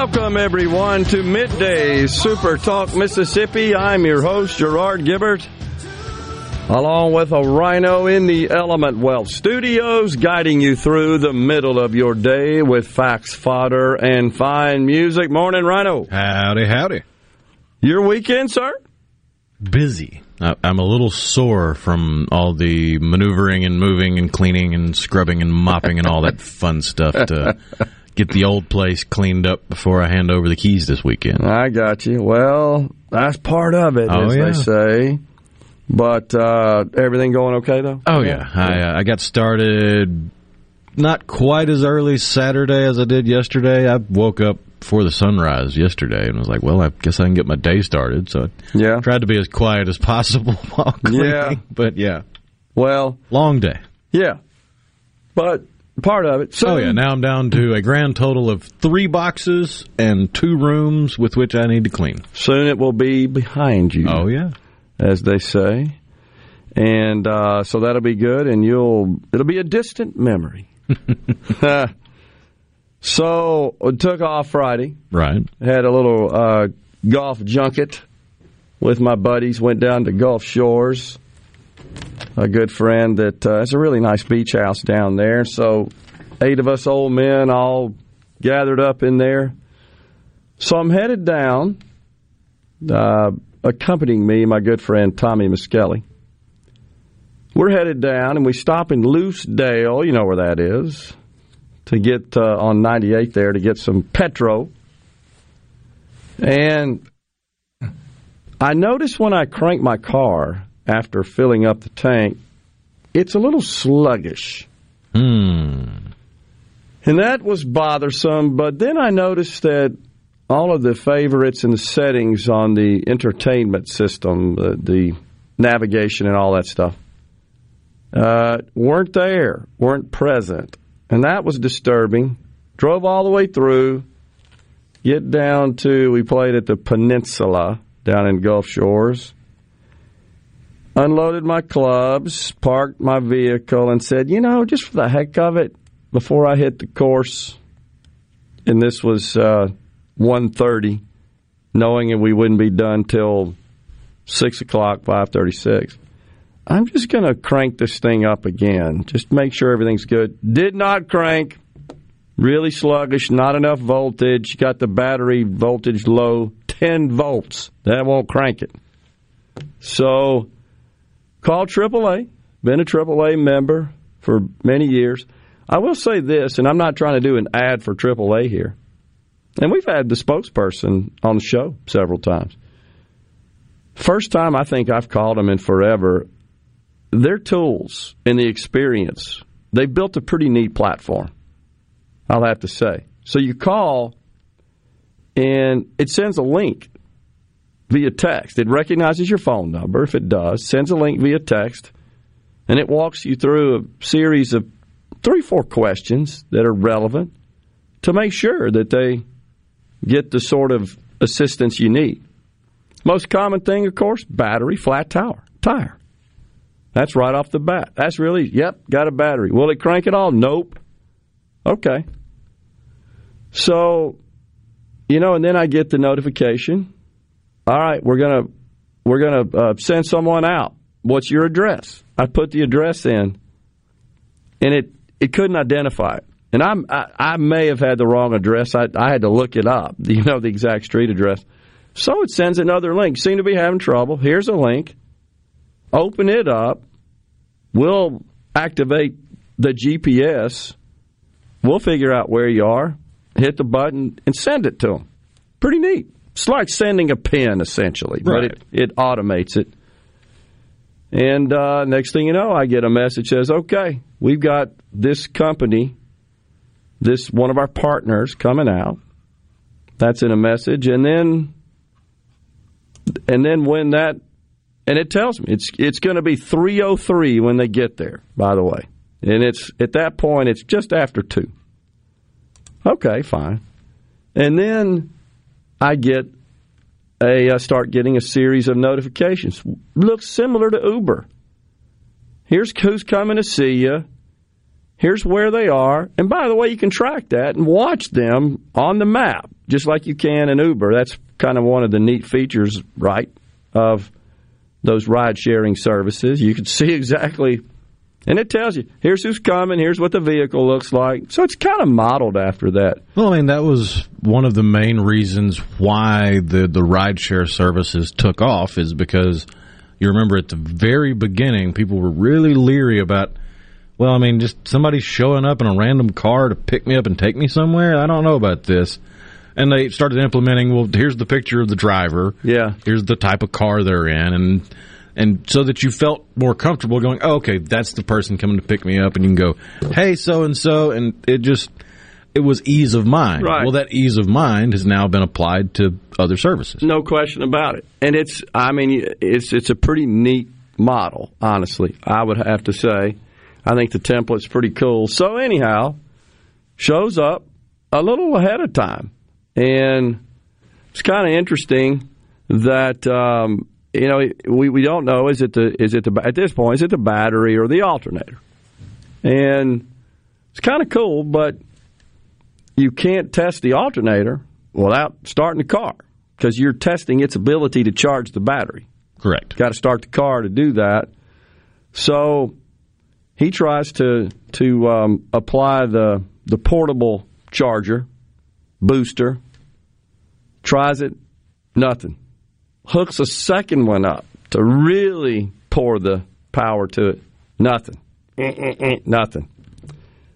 Welcome everyone to Midday Super Talk Mississippi. I'm your host, Gerard Gibert, along with a rhino in the Element Wealth Studios, guiding you through the middle of your day with facts, fodder, and fine music. Morning, Rhino. Howdy, howdy. Your weekend, sir? Busy. I'm a little sore from all the maneuvering and moving and cleaning and scrubbing and mopping and all that fun stuff to get the old place cleaned up before I hand over the keys this weekend. I got you. Well, that's part of it, oh, as yeah. they say. But uh, everything going okay though? Oh yeah, yeah. I uh, I got started not quite as early Saturday as I did yesterday. I woke up before the sunrise yesterday and was like, well, I guess I can get my day started. So I yeah. tried to be as quiet as possible while cleaning. Yeah. But yeah. Well, long day. Yeah. But part of it. So, oh yeah, now I'm down to a grand total of three boxes and two rooms with which I need to clean. Soon it will be behind you. Oh yeah, as they say, and uh, so that'll be good, and you'll it'll be a distant memory. so took off Friday. Right. Had a little uh, golf junket with my buddies. Went down to Gulf Shores a good friend that uh, has a really nice beach house down there. So, eight of us old men all gathered up in there. So I'm headed down. Uh, accompanying me, my good friend Tommy Miskelly. We're headed down, and we stop in Lucedale. You know where that is to get uh, on 98 there to get some petrol. And I noticed when I crank my car after filling up the tank, it's a little sluggish. Hmm. And that was bothersome, but then I noticed that all of the favorites and the settings on the entertainment system, the, the navigation and all that stuff, uh, weren't there, weren't present. And that was disturbing. Drove all the way through, get down to, we played at the Peninsula down in Gulf Shores unloaded my clubs, parked my vehicle, and said, you know, just for the heck of it, before I hit the course, and this was uh, 1.30, knowing that we wouldn't be done till 6 o'clock, 5.36, I'm just going to crank this thing up again. Just make sure everything's good. Did not crank. Really sluggish, not enough voltage. Got the battery voltage low, 10 volts. That won't crank it. So Call AAA. Been a AAA member for many years. I will say this, and I'm not trying to do an ad for AAA here. And we've had the spokesperson on the show several times. First time I think I've called them in forever. Their tools and the experience, they've built a pretty neat platform, I'll have to say. So you call, and it sends a link via text. It recognizes your phone number. If it does, sends a link via text, and it walks you through a series of three, four questions that are relevant to make sure that they get the sort of assistance you need. Most common thing, of course, battery, flat tower, tire. That's right off the bat. That's really, yep, got a battery. Will it crank at all? Nope. Okay. So, you know, and then I get the notification all right, we're gonna we're gonna uh, send someone out. What's your address? I put the address in, and it it couldn't identify it. And I'm, I, I may have had the wrong address. I, I had to look it up. Do you know the exact street address. So it sends another link. Seem to be having trouble. Here's a link. Open it up. We'll activate the GPS. We'll figure out where you are, hit the button, and send it to them. Pretty neat. It's like sending a pin, essentially, right. but it, it automates it. And uh, next thing you know, I get a message that says, okay, we've got this company, this one of our partners coming out. That's in a message. And then and then when that and it tells me it's it's going to be 303 when they get there, by the way. And it's at that point it's just after 2. Okay, fine. And then I get a I start getting a series of notifications. Looks similar to Uber. Here's who's coming to see you. Here's where they are. And by the way, you can track that and watch them on the map, just like you can in Uber. That's kind of one of the neat features, right, of those ride sharing services. You can see exactly and it tells you, here's who's coming, here's what the vehicle looks like. So it's kind of modeled after that. Well, I mean, that was one of the main reasons why the, the rideshare services took off, is because you remember at the very beginning, people were really leery about, well, I mean, just somebody showing up in a random car to pick me up and take me somewhere. I don't know about this. And they started implementing, well, here's the picture of the driver. Yeah. Here's the type of car they're in. And and so that you felt more comfortable going, oh, okay, that's the person coming to pick me up, and you can go, hey, so and so, and it just it was ease of mind. Right. Well, that ease of mind has now been applied to other services. No question about it, and it's I mean it's it's a pretty neat model, honestly. I would have to say, I think the template's pretty cool. So anyhow, shows up a little ahead of time, and it's kind of interesting that. Um, you know, we, we don't know is it the is it the at this point is it the battery or the alternator, and it's kind of cool, but you can't test the alternator without starting the car because you're testing its ability to charge the battery. Correct. Got to start the car to do that. So he tries to to um, apply the the portable charger booster. Tries it, nothing hooks a second one up to really pour the power to it. Nothing. Nothing.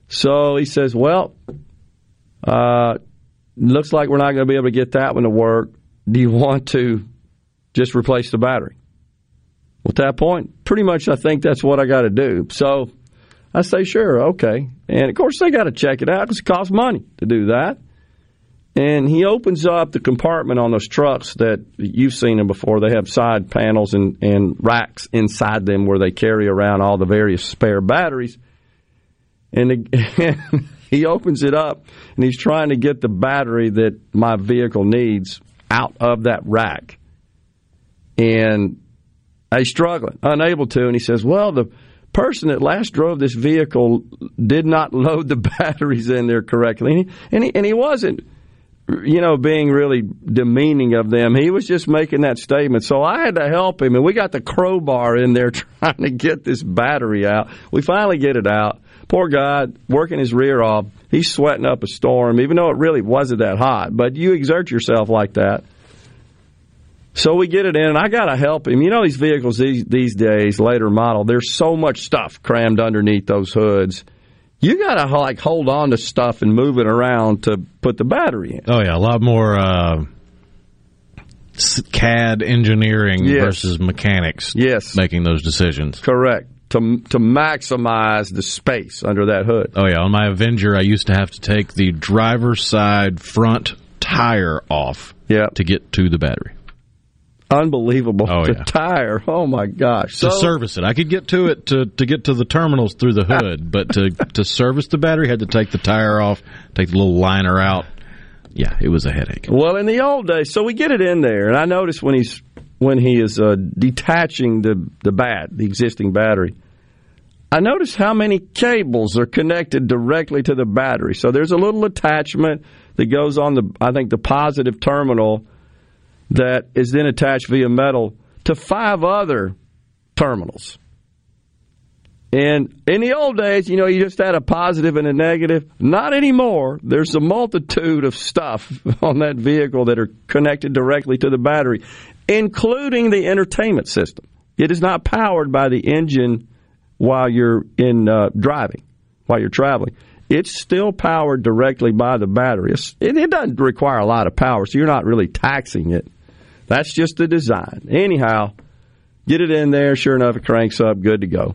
So he says, well, uh, looks like we're not going to be able to get that one to work. Do you want to just replace the battery? Well, at that point, pretty much I think that's what I got to do. So I say, sure, okay. And of course, they got to check it out because it costs money to do that. And he opens up the compartment on those trucks that you've seen them before. They have side panels and, and racks inside them where they carry around all the various spare batteries. And, and he opens it up and he's trying to get the battery that my vehicle needs out of that rack. And he's struggling, unable to. And he says, Well, the person that last drove this vehicle did not load the batteries in there correctly. And he, and he wasn't you know, being really demeaning of them. He was just making that statement. So I had to help him, and we got the crowbar in there trying to get this battery out. We finally get it out. Poor guy, working his rear off. He's sweating up a storm, even though it really wasn't that hot. But you exert yourself like that. So we get it in, and I got to help him. You know, these vehicles these, these days, later model, there's so much stuff crammed underneath those hoods you got to like hold on to stuff and move it around to put the battery in. Oh yeah, a lot more uh, CAD engineering yes. versus mechanics. Yes, making those decisions. Correct. To, to maximize the space under that hood. Oh yeah, on my Avenger, I used to have to take the driver's side front tire off yep. to get to the battery unbelievable. Oh, the yeah. tire. Oh my gosh. So, to service it, I could get to it to, to get to the terminals through the hood, but to to service the battery, had to take the tire off, take the little liner out. Yeah, it was a headache. Well, in the old days, so we get it in there, and I notice when he's when he is uh, detaching the the bat, the existing battery. I notice how many cables are connected directly to the battery. So there's a little attachment that goes on the I think the positive terminal that is then attached via metal to five other terminals. And in the old days, you know, you just had a positive and a negative. Not anymore. There's a multitude of stuff on that vehicle that are connected directly to the battery, including the entertainment system. It is not powered by the engine while you're in uh, driving, while you're traveling. It's still powered directly by the battery. It, it doesn't require a lot of power, so you're not really taxing it. That's just the design. Anyhow, get it in there. Sure enough, it cranks up. Good to go.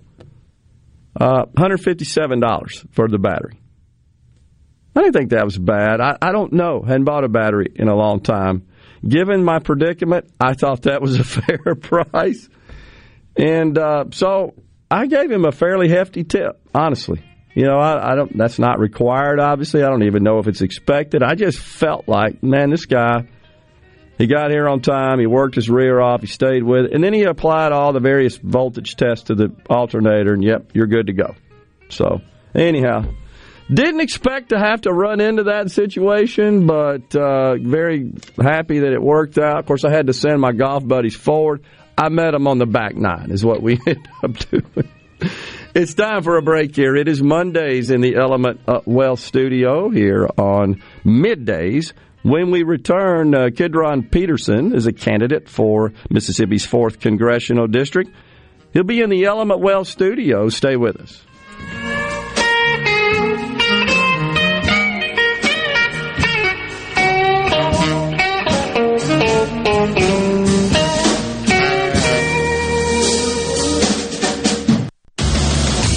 Uh, $157 for the battery. I didn't think that was bad. I, I don't know. Hadn't bought a battery in a long time. Given my predicament, I thought that was a fair price. And uh, so I gave him a fairly hefty tip, honestly. You know, I, I, don't. That's not required. Obviously, I don't even know if it's expected. I just felt like, man, this guy. He got here on time. He worked his rear off. He stayed with it, and then he applied all the various voltage tests to the alternator. And yep, you're good to go. So anyhow, didn't expect to have to run into that situation, but uh, very happy that it worked out. Of course, I had to send my golf buddies forward. I met them on the back nine, is what we ended up doing. It's time for a break here. It is Mondays in the Element uh, Wealth studio here on middays. When we return, uh, Kidron Peterson is a candidate for Mississippi's 4th Congressional District. He'll be in the Element Wealth studio. Stay with us.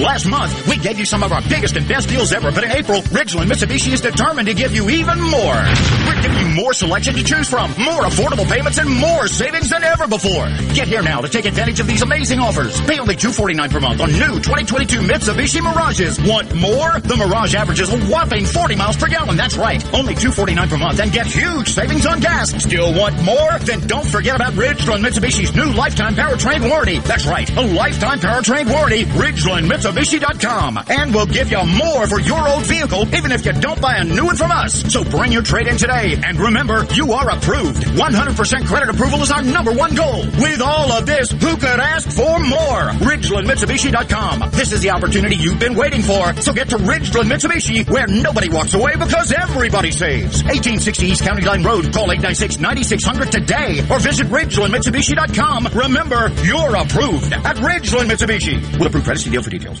Last month, we gave you some of our biggest and best deals ever, but in April, Ridgeland Mitsubishi is determined to give you even more. We're giving you more selection to choose from, more affordable payments, and more savings than ever before. Get here now to take advantage of these amazing offers. Pay only 249 per month on new 2022 Mitsubishi Mirages. Want more? The Mirage averages a whopping 40 miles per gallon. That's right. Only 249 per month and get huge savings on gas. Still want more? Then don't forget about Ridgeland Mitsubishi's new lifetime powertrain warranty. That's right. A lifetime powertrain warranty. Ridgeland Mitsubishi Mitsubishi.com. And we'll give you more for your old vehicle, even if you don't buy a new one from us. So bring your trade in today. And remember, you are approved. 100% credit approval is our number one goal. With all of this, who could ask for more? RidgelandMitsubishi.com. This is the opportunity you've been waiting for. So get to Ridgeland Mitsubishi, where nobody walks away because everybody saves. 1860 East County Line Road. Call 896-9600 today or visit RidgelandMitsubishi.com. Remember, you're approved at Ridgeland Mitsubishi. With approved credit, to deal for details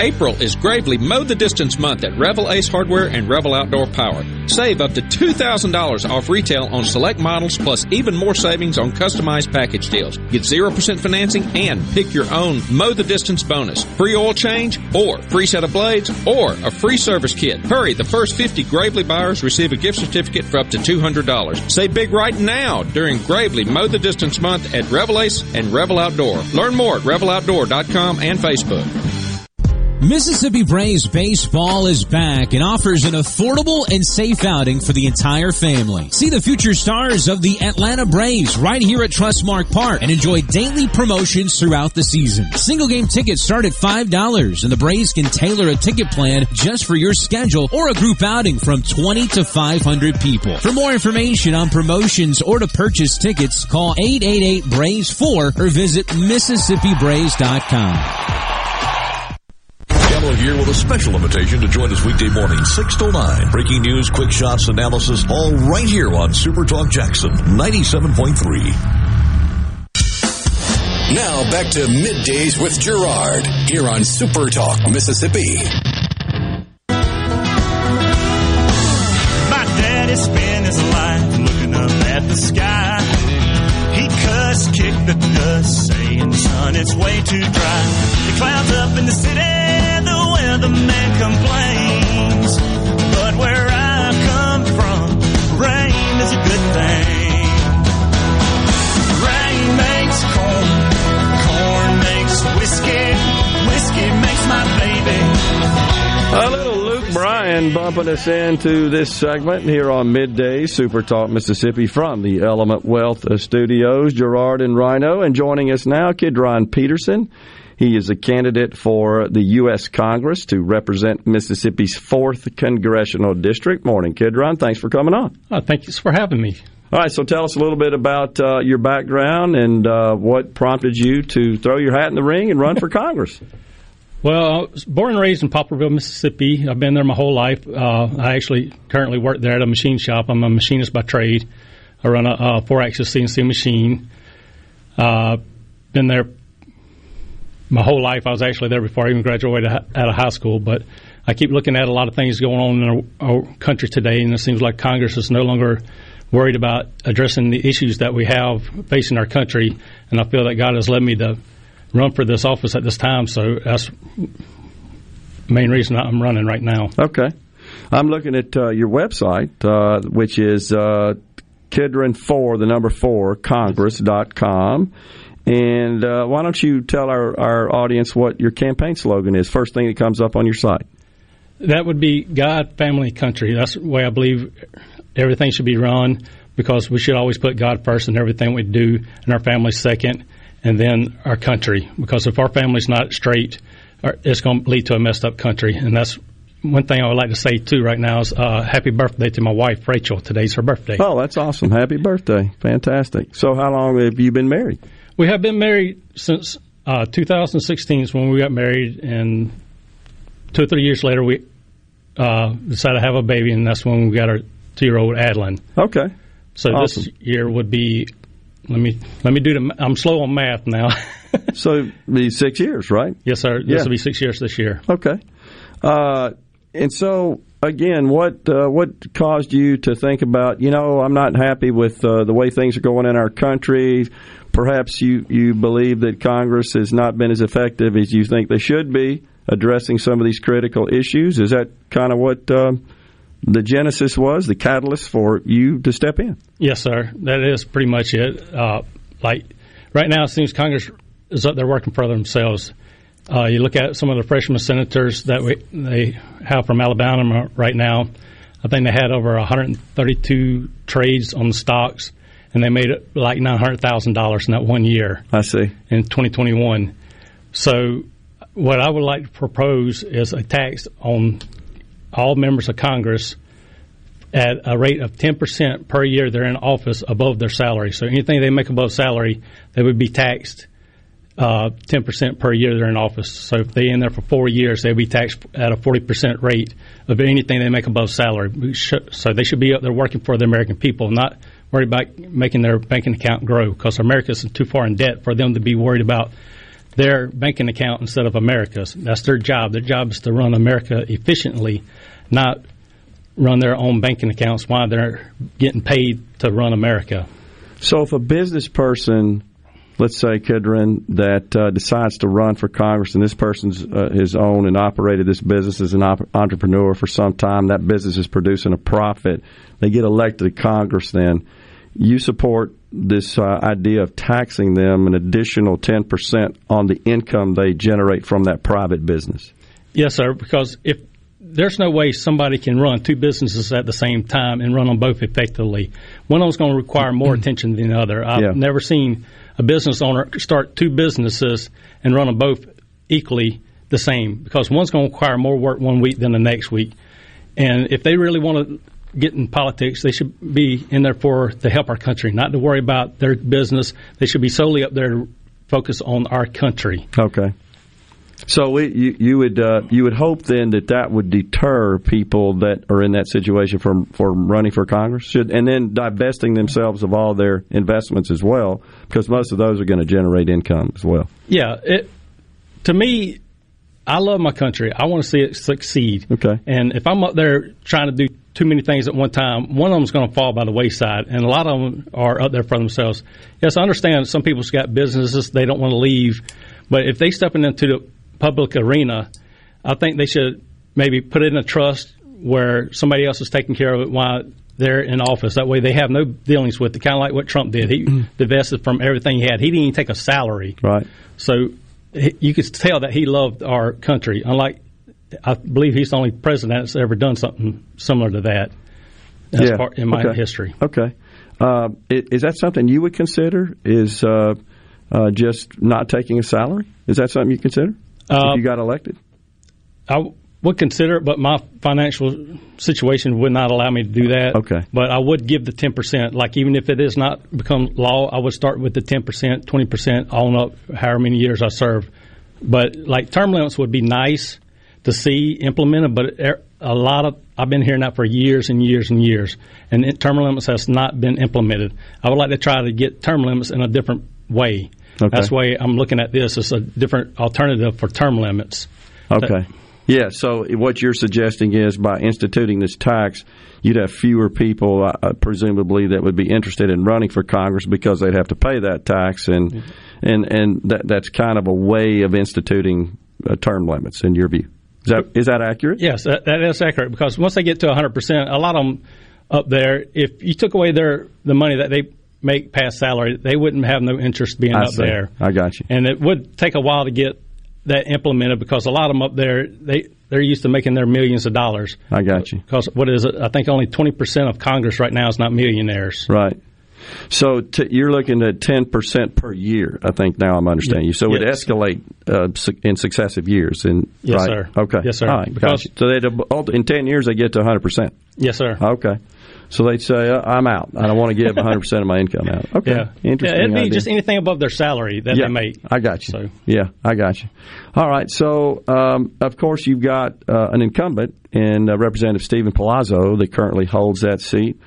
April is Gravely Mow the Distance month at Revell Ace Hardware and Revell Outdoor Power. Save up to $2,000 off retail on select models plus even more savings on customized package deals. Get 0% financing and pick your own Mow the Distance bonus. Free oil change or free set of blades or a free service kit. Hurry, the first 50 Gravely buyers receive a gift certificate for up to $200. Save big right now during Gravely Mow the Distance month at Revell Ace and Revell Outdoor. Learn more at revelloutdoor.com and Facebook. Mississippi Braves baseball is back and offers an affordable and safe outing for the entire family. See the future stars of the Atlanta Braves right here at Trustmark Park and enjoy daily promotions throughout the season. Single game tickets start at $5 and the Braves can tailor a ticket plan just for your schedule or a group outing from 20 to 500 people. For more information on promotions or to purchase tickets, call 888-BRAVES4 or visit MississippiBraves.com here with a special invitation to join us weekday morning, 6 to 9. Breaking news, quick shots, analysis, all right here on Super Talk Jackson 97.3. Now back to middays with Gerard here on Super Talk Mississippi. My daddy spent his life looking up at the sky. He cussed, kicked the dust, saying, son, it's way too dry. The clouds up in the city the man complains. But where I come from, rain is a good thing. Rain makes corn, corn makes whiskey, whiskey makes my baby. A little Luke Bryan bumping us into this segment here on Midday Super Talk Mississippi from the Element Wealth Studios. Gerard and Rhino, and joining us now, Kidron Peterson. He is a candidate for the U.S. Congress to represent Mississippi's 4th Congressional District. Morning, Kidron. Thanks for coming on. Oh, thank you for having me. All right, so tell us a little bit about uh, your background and uh, what prompted you to throw your hat in the ring and run for Congress. Well, I was born and raised in Poplarville, Mississippi. I've been there my whole life. Uh, I actually currently work there at a machine shop. I'm a machinist by trade. I run a, a four-axis CNC machine. Uh, been there my whole life. I was actually there before I even graduated out of high school. But I keep looking at a lot of things going on in our, our country today, and it seems like Congress is no longer worried about addressing the issues that we have facing our country. And I feel that God has led me to run for this office at this time. So that's main reason I'm running right now. Okay. I'm looking at uh, your website, uh, which is uh, Kidron4, the number 4, Congress.com. And uh, why don't you tell our, our audience what your campaign slogan is? First thing that comes up on your site. That would be God, family, country. That's the way I believe everything should be run because we should always put God first in everything we do and our family second and then our country. Because if our family's not straight, it's going to lead to a messed up country. And that's one thing I would like to say too right now is uh, happy birthday to my wife Rachel. Today's her birthday. Oh, that's awesome! happy birthday, fantastic. So, how long have you been married? We have been married since uh, 2016 is when we got married, and two or three years later we uh, decided to have a baby, and that's when we got our two-year-old Adeline. Okay. So awesome. this year would be let me let me do the. I'm slow on math now. so be six years, right? Yes, sir. This yeah. will be six years this year. Okay. Uh, and so again, what uh, what caused you to think about? You know, I'm not happy with uh, the way things are going in our country. Perhaps you you believe that Congress has not been as effective as you think they should be addressing some of these critical issues. Is that kind of what? Um, the genesis was, the catalyst for you to step in. Yes, sir. That is pretty much it. Uh, like right now, it seems Congress is up there working for themselves. Uh, you look at some of the freshman senators that we, they have from Alabama right now. I think they had over 132 trades on the stocks, and they made it like $900,000 in that one year. I see. In 2021. So, what I would like to propose is a tax on all members of Congress at a rate of 10% per year they're in office above their salary. So anything they make above salary, they would be taxed uh, 10% per year they're in office. So if they're in there for four years, they'll be taxed at a 40% rate of anything they make above salary. So they should be up there working for the American people, not worried about making their banking account grow because America's too far in debt for them to be worried about their banking account instead of America's. That's their job. Their job is to run America efficiently, not run their own banking accounts while they're getting paid to run America. So if a business person, let's say Kidron, that uh, decides to run for Congress and this person's uh, his own and operated this business as an op- entrepreneur for some time, that business is producing a profit, they get elected to Congress then, you support this uh, idea of taxing them an additional 10% on the income they generate from that private business. Yes, sir, because if there's no way somebody can run two businesses at the same time and run them both effectively. One of them's going to require more mm-hmm. attention than the other. I've yeah. never seen a business owner start two businesses and run them both equally the same because one's going to require more work one week than the next week. And if they really want to get in politics, they should be in there for to help our country, not to worry about their business. They should be solely up there to focus on our country. Okay. So we, you, you, would uh, you would hope then that that would deter people that are in that situation from from running for Congress, Should, and then divesting themselves of all their investments as well, because most of those are going to generate income as well. Yeah, it, to me, I love my country. I want to see it succeed. Okay. And if I'm up there trying to do too many things at one time, one of them is going to fall by the wayside, and a lot of them are up there for themselves. Yes, I understand some people's got businesses they don't want to leave, but if they step into the public arena, I think they should maybe put it in a trust where somebody else is taking care of it while they're in office. That way, they have no dealings with it. Kind of like what Trump did. He divested from everything he had. He didn't even take a salary. Right. So you could tell that he loved our country. Unlike I believe he's the only president that's ever done something similar to that. That's yeah. part in my okay. history. Okay. Uh, is that something you would consider? Is uh, uh, just not taking a salary? Is that something you consider Uh, if you got elected? I would consider it, but my financial situation would not allow me to do that. Okay. But I would give the 10%. Like, even if it is not become law, I would start with the 10%, 20% on up, however many years I serve. But, like, term limits would be nice to see implemented, but a lot of, I've been hearing that for years and years and years, and term limits has not been implemented. I would like to try to get term limits in a different way. Okay. That's why I'm looking at this as a different alternative for term limits. Okay. That- yeah, so what you're suggesting is by instituting this tax, you'd have fewer people, uh, presumably, that would be interested in running for Congress because they'd have to pay that tax, and Mm-hmm. and and that, that's kind of a way of instituting uh, term limits, in your view. Is that is that accurate? Yes, that, that is accurate because once they get to 100 percent, a lot of them up there, if you took away their the money that they make past salary, they wouldn't have no interest being I up see. there. I got you. And it would take a while to get that implemented because a lot of them up there they they're used to making their millions of dollars. I got you. Because what is it? I think only 20 percent of Congress right now is not millionaires. Right. So t- you're looking at 10% per year, I think now I'm understanding you. So it would Yes. escalate uh, su- in successive years. In, Yes, right? sir. Okay. Yes, sir. All right. Because- gotcha. So they'd, in 10 years, they get to 100%. Yes, sir. Okay. So they'd say, uh, I'm out. I don't want to give 100% of my income out. Okay. Yeah. Interesting. Yeah, it'd be idea. just anything above their salary that yeah, they make. I got you. So- Yeah, I got you. All right. So, um, of course, you've got uh, an incumbent in uh, Representative Steven Palazzo that currently holds that seat.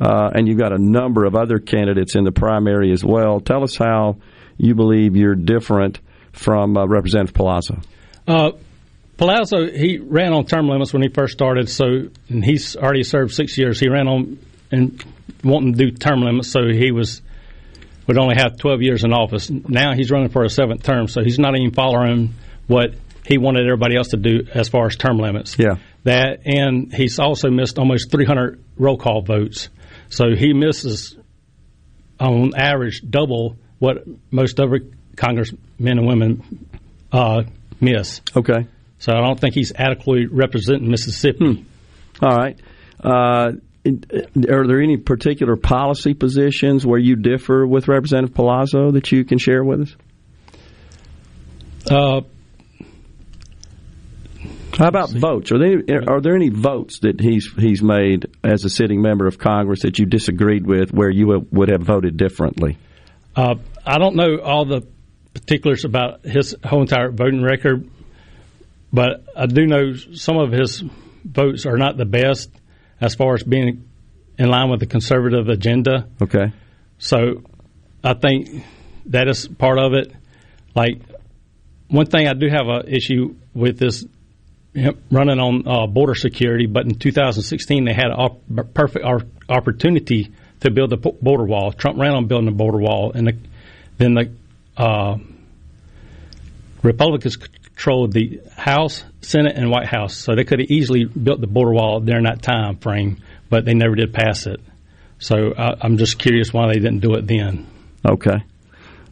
Uh, and you've got a number of other candidates in the primary as well. Tell us how you believe you're different from uh, Representative Palazzo. Palazzo, he ran on term limits when he first started, so and he's already served six years. He ran on and wanting to do term limits, so he was would only have 12 years in office. Now he's running for a seventh term, so he's not even following what he wanted everybody else to do as far as term limits. Yeah. That and he's also missed almost 300 roll call votes, so he misses on average double what most other congressmen and women uh, miss. Okay. So I don't think he's adequately representing Mississippi. All right. Uh, are there any particular policy positions where you differ with Representative Palazzo that you can share with us? Uh, How about votes? Are there are there any votes that he's he's made as a sitting member of Congress that you disagreed with, where you would have voted differently? uh, I don't know all the particulars about his whole entire voting record, but I do know some of his votes are not the best as far as being in line with the conservative agenda. Okay. So I think that is part of it. Like one thing I do have an issue with is running on uh, border security, but in 2016 they had a op- perfect or- opportunity to build a border wall. Trump ran on building a border wall, and the, then the uh, Republicans controlled the House, Senate, and White House, so they could have easily built the border wall during that time frame, but they never did pass it. So I, I'm just curious why they didn't do it then. Okay.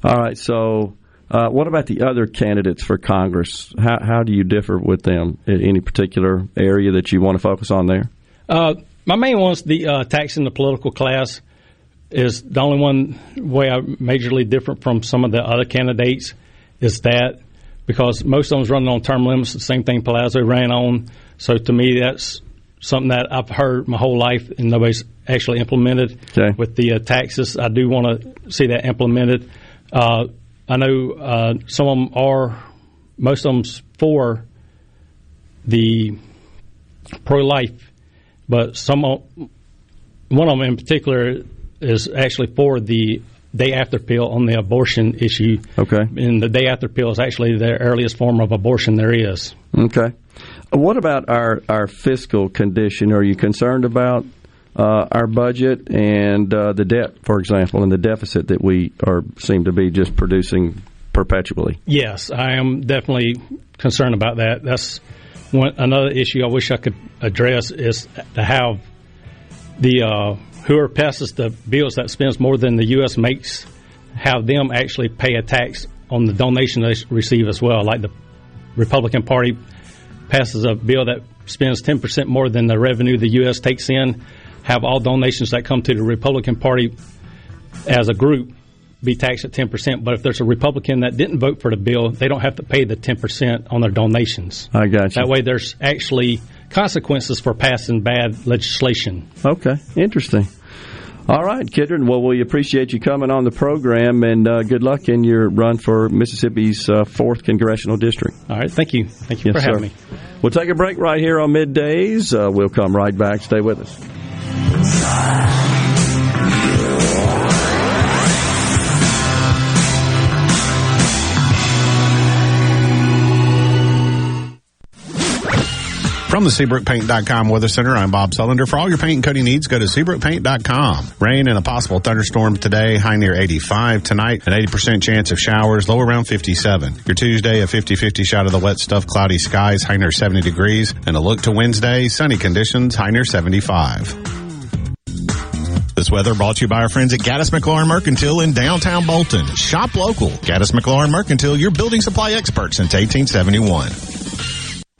All right. So, uh, what about the other candidates for Congress? How how do you differ with them in any particular area that you want to focus on there? Uh, my main one's the uh, taxing the political class is the only one way I'm majorly different from some of the other candidates is that because most of them's running on term limits, the same thing Palazzo ran on. So to me, that's something that I've heard my whole life and nobody's actually implemented. Okay. With the uh, taxes, I do want to see that implemented. Uh, I know uh, some of them are, most of them's for the pro-life, but some one of them in particular is actually for the day after pill on the abortion issue. Okay. And the day after pill is actually the earliest form of abortion there is. Okay. What about our, our fiscal condition? Are you concerned about uh, our budget and uh, the debt, for example, and the deficit that we are seem to be just producing perpetually? Yes, I am definitely concerned about that. That's one, another issue I wish I could address is to have the uh, whoever passes the bills that spends more than the U.S. makes, have them actually pay a tax on the donation they receive as well. Like the Republican Party passes a bill that spends 10% more than the revenue the U.S. takes in, have all donations that come to the Republican Party as a group be taxed at 10%. But if there's a Republican that didn't vote for the bill, they don't have to pay the 10% on their donations. I got you. That way there's actually consequences for passing bad legislation. Okay, interesting. All right, Kidron. Well, we appreciate you coming on the program, and uh, good luck in your run for Mississippi's uh, fourth congressional district. All right, thank you. Thank you yes, for having sir. me. We'll take a break right here on middays. Uh, we'll come right back. Stay with us. From the SeabrookPaint.com Weather Center, I'm Bob Sullender. For all your paint and coating needs, go to SeabrookPaint.com. Rain and a possible thunderstorm today, high near 85. Tonight, an 80% chance of showers, low around 57. Your Tuesday, a 50-50 shot of the wet stuff, cloudy skies, high near 70 degrees. And a look to Wednesday, sunny conditions, high near 75. This weather brought to you by our friends at Gaddis McLaurin Mercantile in downtown Bolton. Shop local. Gaddis McLaurin Mercantile, your building supply expert since 1871.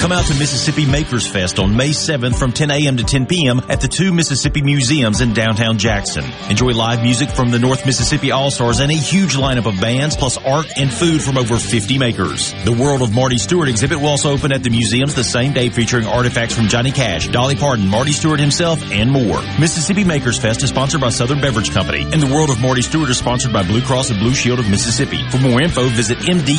Come out to Mississippi Makers Fest on May 7th from 10 a.m. to 10 p.m. at the two Mississippi Museums in downtown Jackson. Enjoy live music from the North Mississippi All-Stars and a huge lineup of bands plus art and food from over 50 makers. The World of Marty Stuart exhibit will also open at the museums the same day featuring artifacts from Johnny Cash, Dolly Parton, Marty Stuart himself, and more. Mississippi Makers Fest is sponsored by Southern Beverage Company and the World of Marty Stuart is sponsored by Blue Cross and Blue Shield of Mississippi. For more info, visit mdah.ms.gov.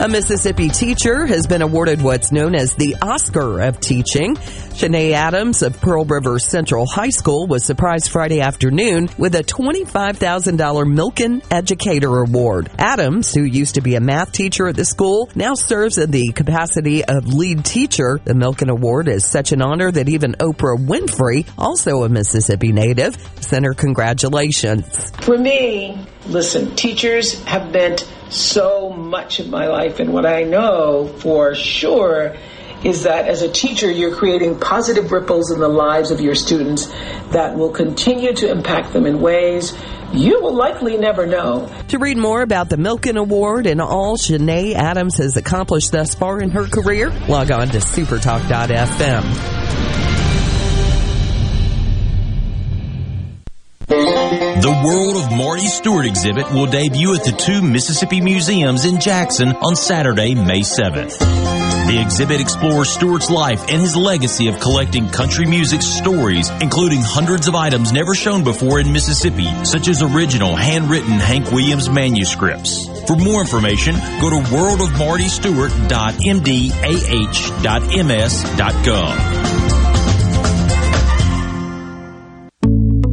A Mississippi teacher has been awarded what's known as the Oscar of Teaching. Shanae Adams of Pearl River Central High School was surprised Friday afternoon with a $25,000 Milken Educator Award. Adams, who used to be a math teacher at the school, now serves in the capacity of lead teacher. The Milken Award is such an honor that even Oprah Winfrey, also a Mississippi native, sent her congratulations. For me, listen, teachers have meant so much of my life. And what I know for sure is that as a teacher, you're creating positive ripples in the lives of your students that will continue to impact them in ways you will likely never know. To read more about the Milken Award and all Shanae Adams has accomplished thus far in her career, log on to supertalk.fm. The World of Marty Stuart exhibit will debut at the two Mississippi Museums in Jackson on Saturday, May 7th. The exhibit explores Stuart's life and his legacy of collecting country music stories, including hundreds of items never shown before in Mississippi, such as original handwritten Hank Williams manuscripts. For more information, go to worldofmartystuart.mdah.ms.gov.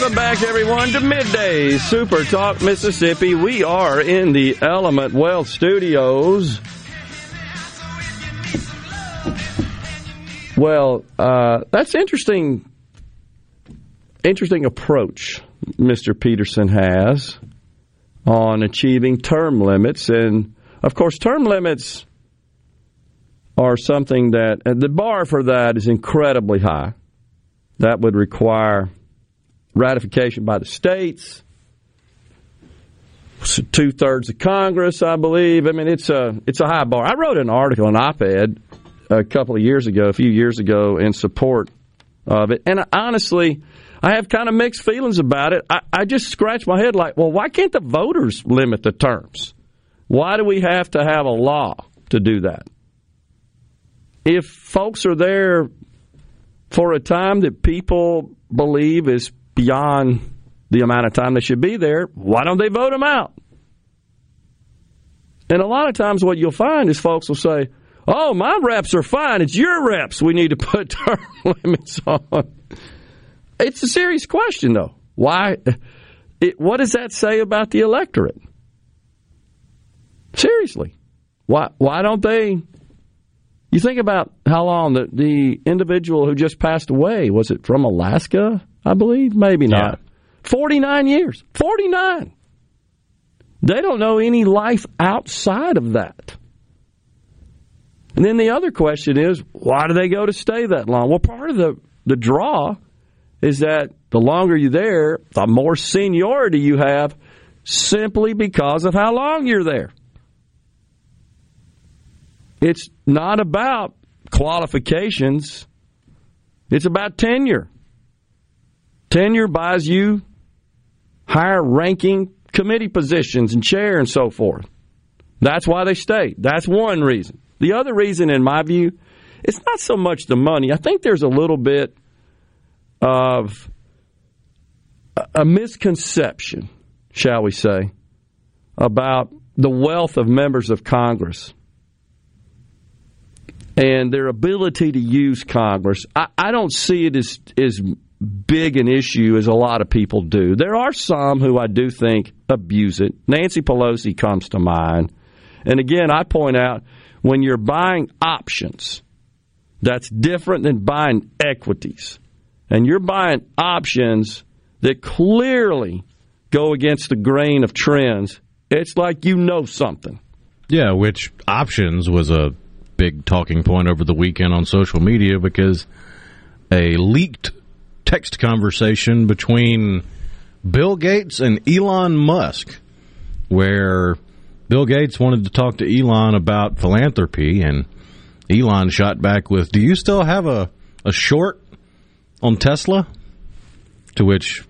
Welcome back, everyone, to Midday Super Talk Mississippi. We are in the Element Wealth Studios. Well, uh, that's interesting. Interesting approach Mr. Peterson has on achieving term limits, and of course, term limits are something that the bar for that is incredibly high. That would require ratification by the states, two thirds of Congress, I believe. I mean, it's a it's a high bar. I wrote an article, an op-ed, a couple of years ago, a few years ago, in support of it. And honestly, I have kind of mixed feelings about it. I, I just scratch my head like, well, why can't the voters limit the terms? Why do we have to have a law to do that? If folks are there for a time that people believe is beyond the amount of time they should be there, why don't they vote them out? And a lot of times, what you'll find is folks will say, Oh, my reps are fine. It's your reps we need to put term limits on. It's a serious question, though. Why? It, what does that say about the electorate? Seriously. Why, why don't they? You think about how long the, the individual who just passed away was it from Alaska? I believe. Maybe not. 49 years. 49. They don't know any life outside of that. And then the other question is, why do they go to stay that long? Well, part of the, the draw is that the longer you're there, the more seniority you have simply because of how long you're there. It's not about qualifications, it's about tenure. Tenure buys you higher ranking committee positions and chair and so forth. That's why they stay. That's one reason. The other reason, in my view, it's not so much the money. I think there's a little bit of a misconception, shall we say, about the wealth of members of Congress and their ability to use Congress. I, I don't see it as, as big an issue as a lot of people do. There are some who I do think abuse it. Nancy Pelosi comes to mind. And again, I point out when you're buying options, that's different than buying equities. And you're buying options that clearly go against the grain of trends. It's like you know something. Yeah, which options was a big talking point over the weekend on social media because a leaked text conversation between Bill Gates and Elon Musk, where Bill Gates wanted to talk to Elon about philanthropy, and Elon shot back with, "Do you still have a a short on Tesla?" To which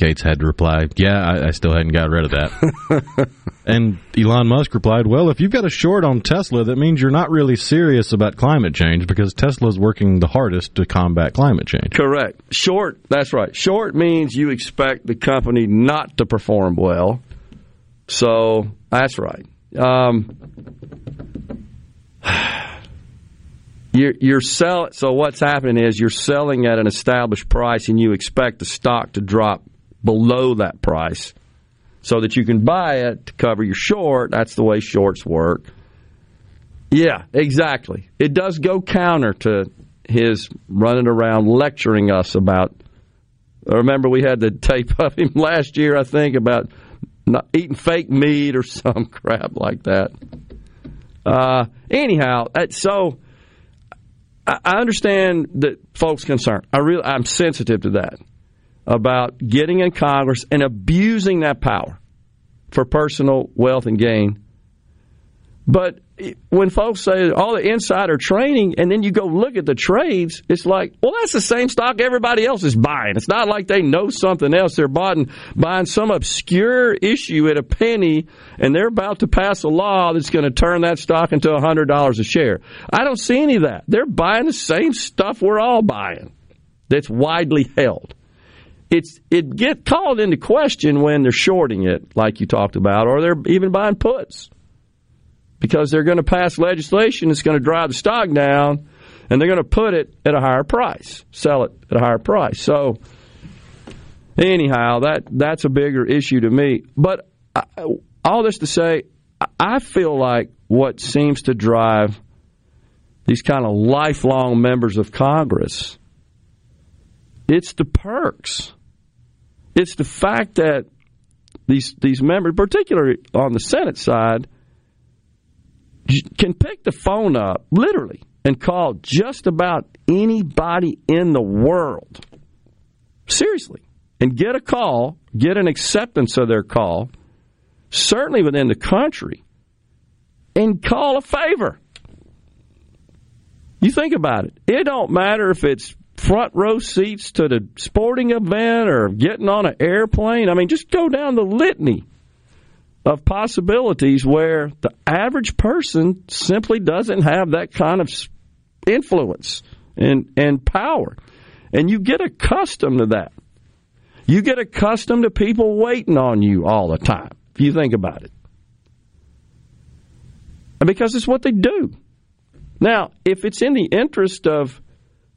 Gates had to reply, "Yeah, I, I still hadn't got rid of that." and Elon Musk replied, "Well, if you've got a short on Tesla, that means you're not really serious about climate change because Tesla's working the hardest to combat climate change." Correct. Short, that's right. Short means you expect the company not to perform well. So that's right. Um, you're, you're selling. So what's happening is you're selling at an established price, and you expect the stock to drop below that price, so that you can buy it to cover your short. That's the way shorts work. Yeah, exactly. It does go counter to his running around lecturing us about. Remember, we had the tape of him last year, I think, about eating fake meat or some crap like that. Uh, anyhow, so I understand that folks' concern. I really, I'm sensitive to that about getting in Congress and abusing that power for personal wealth and gain. But when folks say all the insider trading, and then you go look at the trades, it's like, well, that's the same stock everybody else is buying. It's not like they know something else. They're buying, buying some obscure issue at a penny, and they're about to pass a law that's going to turn that stock into $100 a share. I don't see any of that. They're buying the same stuff we're all buying that's widely held. It's it get called into question when they're shorting it, like you talked about, or they're even buying puts because they're going to pass legislation that's going to drive the stock down and they're going to put it at a higher price, sell it at a higher price. So, anyhow, that that's a bigger issue to me. But I, all this to say, I feel like what seems to drive these kind of lifelong members of Congress, it's the perks. It's the fact that these these members, particularly on the Senate side, can pick the phone up, literally, and call just about anybody in the world. Seriously. And get a call, get an acceptance of their call, certainly within the country, and call a favor. You think about it. It don't matter if it's front row seats to the sporting event or getting on an airplane. I mean, just go down the litany of possibilities where the average person simply doesn't have that kind of influence and, and power. And you get accustomed to that. You get accustomed to people waiting on you all the time, if you think about it. And because it's what they do. Now, if it's in the interest of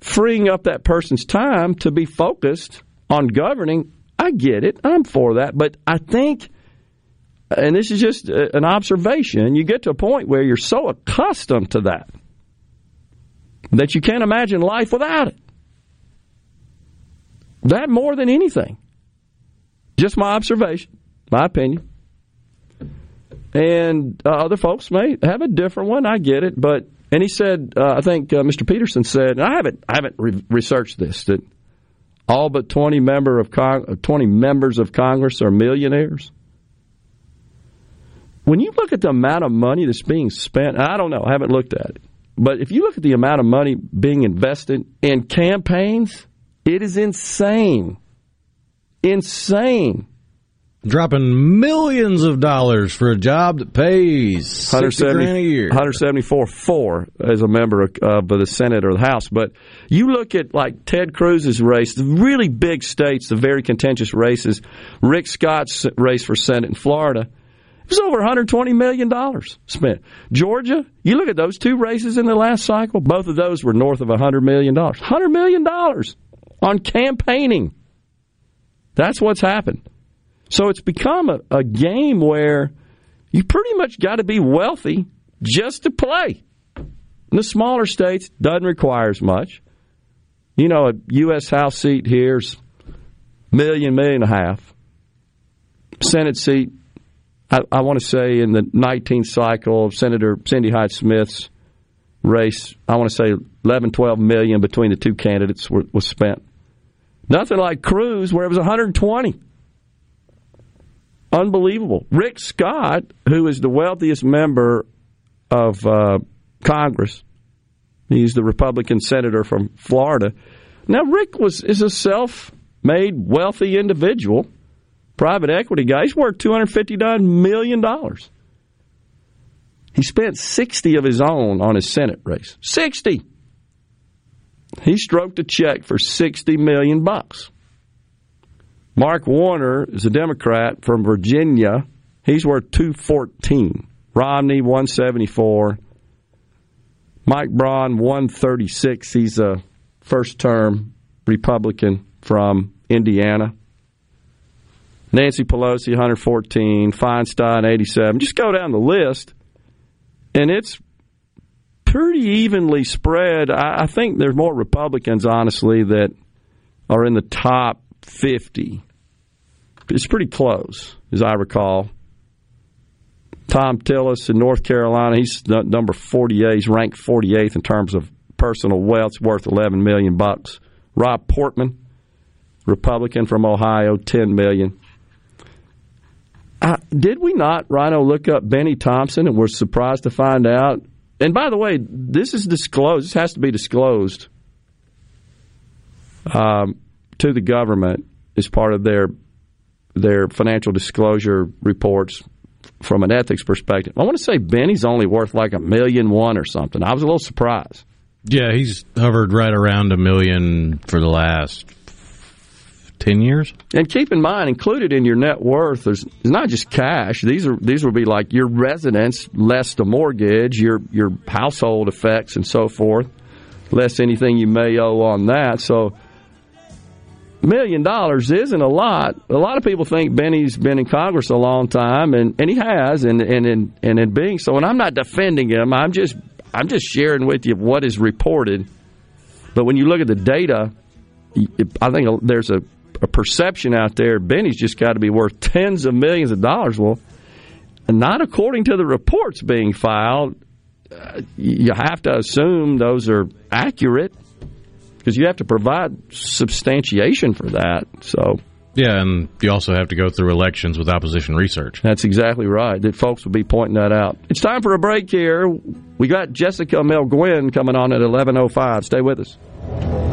freeing up that person's time to be focused on governing, I get it. I'm for that. But I think and this is just an observation, you get to a point where you're so accustomed to that that you can't imagine life without it. That more than anything. Just my observation, my opinion. And uh, other folks may have a different one. I get it, but and he said, uh, I think uh, Mr. Peterson said, I haven't I haven't re- researched this that all but twenty member of Con- twenty members of Congress are millionaires when you look at the amount of money that's being spent, I don't know, I haven't looked at it, but if you look at the amount of money being invested in campaigns, it is insane. Insane. Dropping millions of dollars for a job that pays 170 grand a year. 174 for as a member of, uh, of the Senate or the House. But you look at like Ted Cruz's race, the really big states, the very contentious races, Rick Scott's race for Senate in Florida – it was over $120 million spent. Georgia, you look at those two races in the last cycle, both of those were north of $100 million. $100 million on campaigning. That's what's happened. So it's become a, a game where you pretty much got to be wealthy just to play. In the smaller states, doesn't require as much. You know, a U.S. House seat here's million, million and a half. Senate seat, I, I want to say in the 19th cycle of Senator Cindy Hyde Smith's race. I want to say 11, 12 million between the two candidates were, was spent. Nothing like Cruz, where it was 120. Unbelievable. Rick Scott, who is the wealthiest member of uh, Congress, he's the Republican senator from Florida. Now, Rick was is a self-made wealthy individual, private equity guy. He's worth 259 million dollars. He spent 60 of his own on his Senate race. 60. He stroked a check for 60 million bucks. Mark Warner is a Democrat from Virginia. He's worth 214. Romney 174. Mike Braun 136. He's a first term Republican from Indiana. Nancy Pelosi 114, Feinstein 87. Just go down the list and it's pretty evenly spread. I, I think there's more Republicans, honestly, that are in the top 50. It's pretty close, as I recall. Thom Tillis in North Carolina, he's number 48. He's ranked 48th in terms of personal wealth, worth 11 million bucks. Rob Portman, Republican from Ohio, 10 million. Uh, did we not, Rhino, look up Bennie Thompson and we're surprised to find out? And by the way, this is disclosed. This has to be disclosed um, to the government as part of their their financial disclosure reports from an ethics perspective. I want to say Bennie's only worth like a million one or something. I was a little surprised. Yeah, he's hovered right around a million for the last 10 years. And keep in mind, included in your net worth is, is not just cash. These are these would be like your residence less the mortgage, your your household effects and so forth, less anything you may owe on that. So million dollars isn't a lot. A lot of people think Bennie's been in Congress a long time and, and he has and and and and in being so and I'm not defending him. I'm just I'm just sharing with you what is reported. But when you look at the data, I think there's a a perception out there Bennie's just got to be worth tens of millions of dollars. Well, not according to the reports being filed. Uh, you have to assume those are accurate because you have to provide substantiation for that. So. Yeah, and you also have to go through elections with opposition research. That's exactly right. That folks will be pointing that out. It's time for a break here. We got Jessica Melugin coming on at eleven oh five. Stay with us.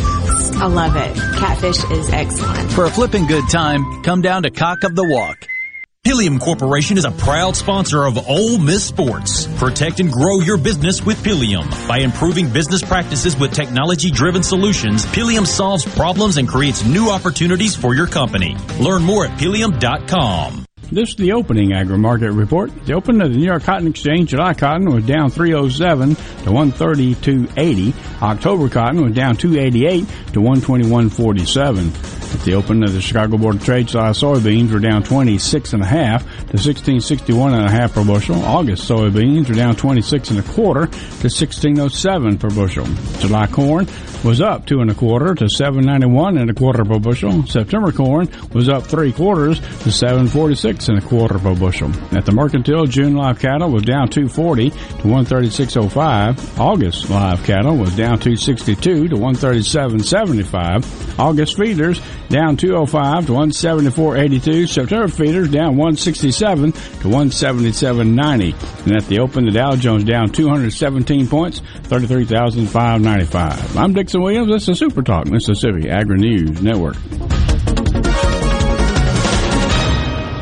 I love it. Catfish is excellent. For a flipping good time, come down to Cock of the Walk. Pilium Corporation is a proud sponsor of Ole Miss Sports. Protect and grow your business with Pilium. By improving business practices with technology-driven solutions, Pilium solves problems and creates new opportunities for your company. Learn more at Pilium.com. This is the opening agri market report. The opening of the New York Cotton Exchange, July cotton was down 307 to 132.80. October cotton was down 288 to 121.47. At the open of the Chicago Board of Trade, saw soybeans were down 26 and a half to 1661 and a half per bushel. August soybeans were down 26 and a quarter to 1607 per bushel. July corn was up two and a quarter to 791 and a quarter per bushel. September corn was up three quarters to 746 and a quarter per bushel. At the mercantile, June live cattle was down 240 to 136.05. August live cattle was down 262 to 137.75. August feeders down 205 to 174.82. September feeders down 167 to 177.90. And at the open, the Dow Jones down 217 points, 33,595. I'm Dixon Williams. This is Super Talk Mississippi Agri News Network.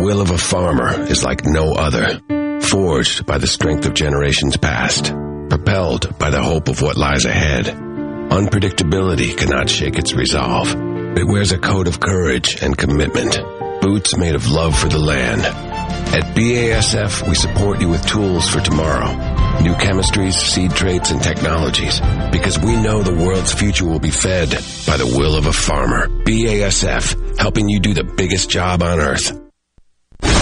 The will of a farmer is like no other, forged by the strength of generations past, propelled by the hope of what lies ahead. Unpredictability cannot shake its resolve. It wears a coat of courage and commitment, boots made of love for the land. At BASF, we support you with tools for tomorrow, new chemistries, seed traits, and technologies, because we know the world's future will be fed by the will of a farmer. BASF, helping you do the biggest job on earth.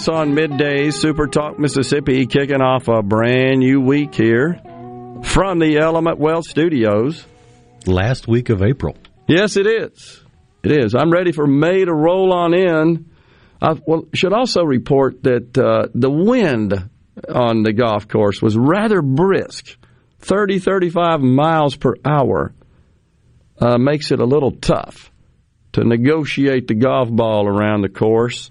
Us on Middays Super Talk Mississippi, kicking off a brand new week here from the Element Wealth Studios. Last week of April. Yes, it is. It is. I'm ready for May to roll on in. I well, should also report that uh, the wind on the golf course was rather brisk 30, 35 miles per hour. Uh, makes it a little tough to negotiate the golf ball around the course.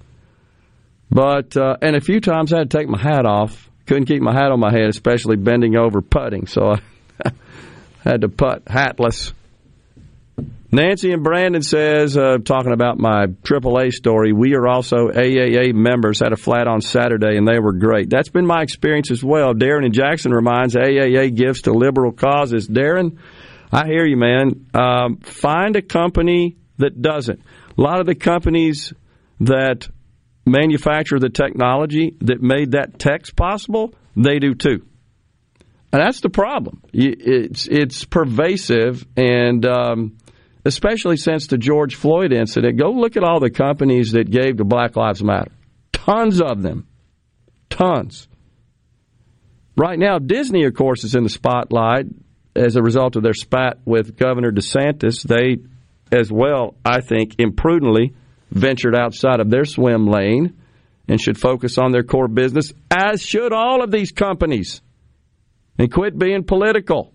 But uh, and a few times I had to take my hat off. Couldn't keep my hat on my head, especially bending over putting. So I had to putt hatless. Nancy and Brandon says, uh, talking about my AAA story, we are also AAA members. Had a flat on Saturday, and they were great. That's been my experience as well. Darren and Jackson reminds AAA gives to liberal causes. Darren, I hear you, man. Um, find a company that doesn't. A lot of the companies that manufacture the technology that made that text possible, they do too. And that's the problem. It's it's pervasive, and um, especially since the George Floyd incident. Go look at all the companies that gave to Black Lives Matter. Tons of them, tons. Right now, Disney, of course, is in the spotlight as a result of their spat with Governor DeSantis. They, as well, I think, imprudently ventured outside of their swim lane and should focus on their core business, as should all of these companies, and quit being political.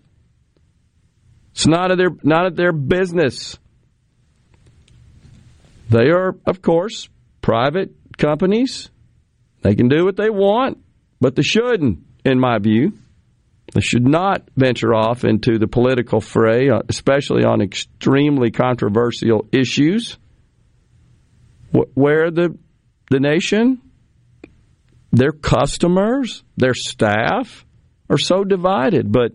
It's not of their not of their business. They are, of course, private companies. They can do what they want, but they shouldn't, in my view. They should not venture off into the political fray, uh, especially on extremely controversial issues where the the nation, their customers, their staff are so divided. But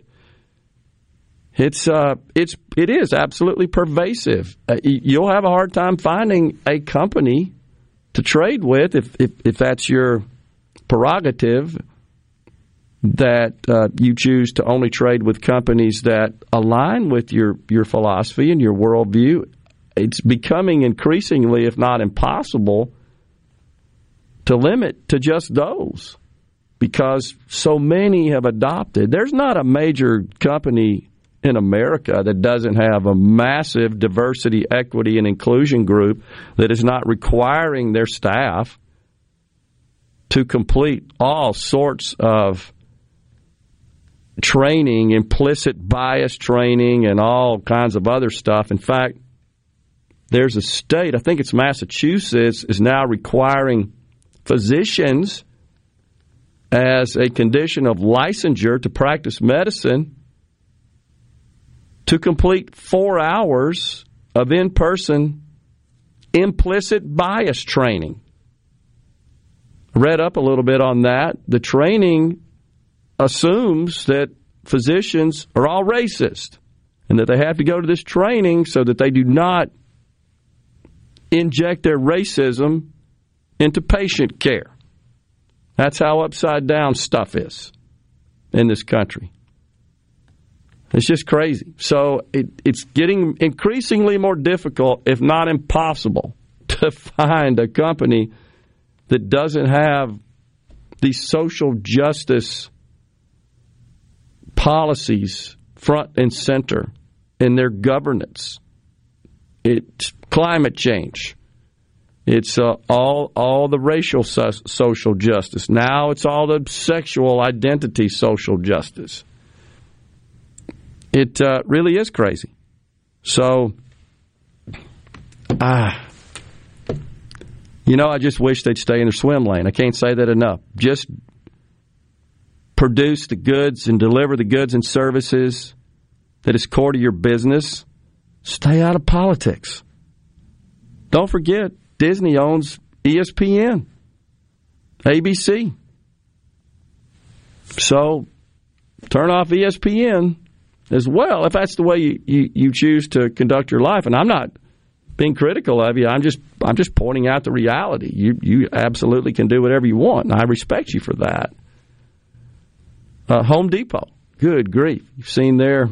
it's uh, it's it is absolutely pervasive. Uh, you'll have a hard time finding a company to trade with if, if, if that's your prerogative that uh, you choose to only trade with companies that align with your, your philosophy and your worldview. It's becoming increasingly, if not impossible, to limit to just those because so many have adopted. There's not a major company in America that doesn't have a massive diversity, equity, and inclusion group that is not requiring their staff to complete all sorts of training, implicit bias training, and all kinds of other stuff. In fact, there's a state, I think it's Massachusetts, is now requiring physicians as a condition of licensure to practice medicine to complete four hours of in person implicit bias training. Read up a little bit on that. The training assumes that physicians are all racist and that they have to go to this training so that they do not inject their racism into patient care. That's how upside down stuff is in this country. It's just crazy. So it, it's getting increasingly more difficult, if not impossible, to find a company that doesn't have these social justice policies front and center in their governance. It's climate change. It's uh, all all the racial so- social justice. Now it's all the sexual identity social justice. It uh, really is crazy. So, ah, you know, I just wish they'd stay in their swim lane. I can't say that enough. Just produce the goods and deliver the goods and services that is core to your business. Stay out of politics. Don't forget, Disney owns ESPN, ABC. So turn off ESPN as well if that's the way you, you, you choose to conduct your life. And I'm not being critical of you. I'm just I'm just pointing out the reality. You you absolutely can do whatever you want, and I respect you for that. Uh, Home Depot, good grief! You've seen their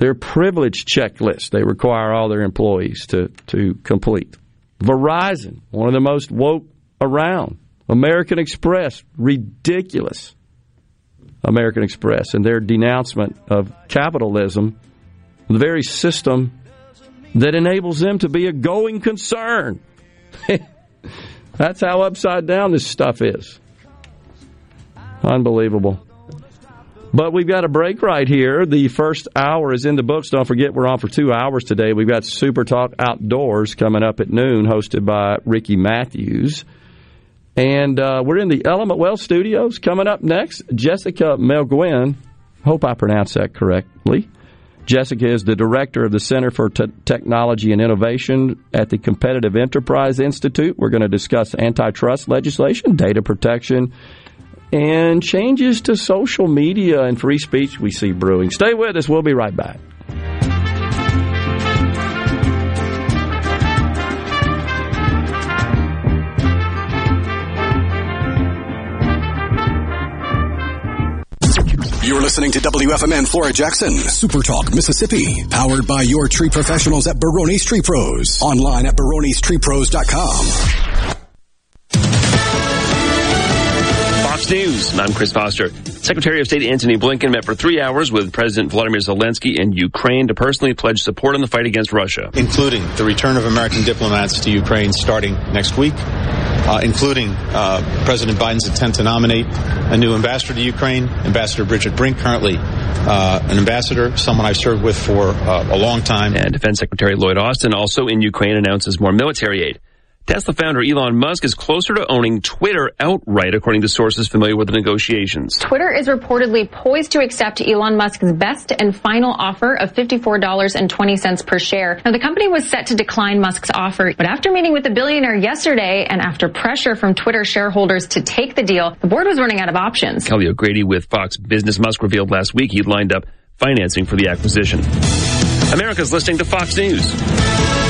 their privilege checklist. They require all their employees to to complete. Verizon, one of the most woke around. American Express, ridiculous. American Express and their denouncement of capitalism, the very system that enables them to be a going concern. That's how upside down this stuff is. Unbelievable. But we've got a break right here. The first hour is in the books. Don't forget, we're on for two hours today. We've got Super Talk Outdoors coming up at noon, hosted by Ricky Matthews. And uh, we're in the Element Wealth studios. Coming up next, Jessica Melugin. Hope I pronounced that correctly. Jessica is the director of the Center for T- Technology and Innovation at the Competitive Enterprise Institute. We're going to discuss antitrust legislation, data protection, and changes to social media and free speech we see brewing. Stay with us. We'll be right back. You're listening to WFMN Flora Jackson, Super Talk, Mississippi, powered by your tree professionals at Barone's Tree Pros. Online at baronestreepros.com. Fox News. I'm Chris Foster. Secretary of State Antony Blinken met for three hours with President Vladimir Zelensky in Ukraine to personally pledge support in the fight against Russia. Including the return of American diplomats to Ukraine starting next week, uh, including uh, President Biden's intent to nominate a new ambassador to Ukraine, Ambassador Bridget Brink, currently uh, an ambassador, someone I've served with for uh, a long time. And Defense Secretary Lloyd Austin also in Ukraine announces more military aid. Tesla founder Elon Musk is closer to owning Twitter outright, according to sources familiar with the negotiations. Twitter is reportedly poised to accept Elon Musk's best and final offer of $54.20 per share. Now, the company was set to decline Musk's offer, but after meeting with the billionaire yesterday and after pressure from Twitter shareholders to take the deal, the board was running out of options. Kelly O'Grady with Fox Business Musk revealed last week he'd lined up financing for the acquisition. America's listening to Fox News.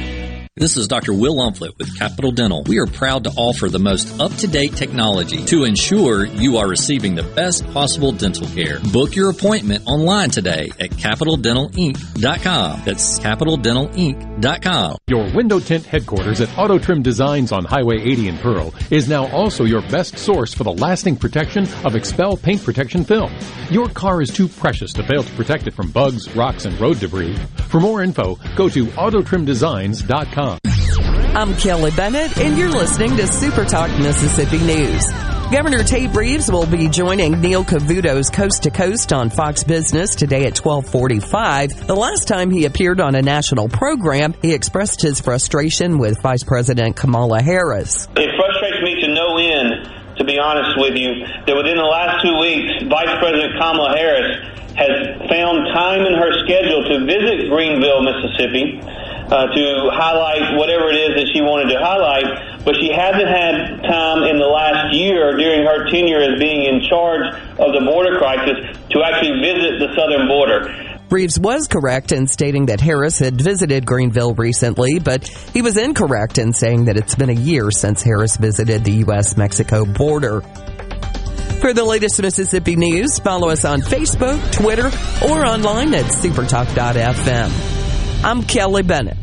This is Dr. Will Umflett with Capital Dental. We are proud to offer the most up-to-date technology to ensure you are receiving the best possible dental care. Book your appointment online today at capitaldentalinc.com. That's capitaldentalinc.com. Your window tint headquarters at Auto Trim Designs on Highway 80 in Pearl is now also your best source for the lasting protection of XPEL paint protection film. Your car is too precious to fail to protect it from bugs, rocks, and road debris. For more info, go to autotrimdesigns.com. I'm Kelly Bennett, and you're listening to Super Talk Mississippi News. Governor Tate Reeves will be joining Neil Cavuto's Coast to Coast on Fox Business today at 1245. The last time he appeared on a national program, he expressed his frustration with Vice President Kamala Harris. It frustrates me to no end, to be honest with you, that within the last two weeks, Vice President Kamala Harris has found time in her schedule to visit Greenville, Mississippi, uh, to highlight whatever it is that she wanted to highlight, but she hasn't had time in the last year during her tenure as being in charge of the border crisis to actually visit the southern border. Reeves was correct in stating that Harris had visited Greenville recently, but he was incorrect in saying that it's been a year since Harris visited the U.S. Mexico border. For the latest Mississippi news, follow us on Facebook, Twitter, or online at supertalk.fm. I'm Kelly Bennett.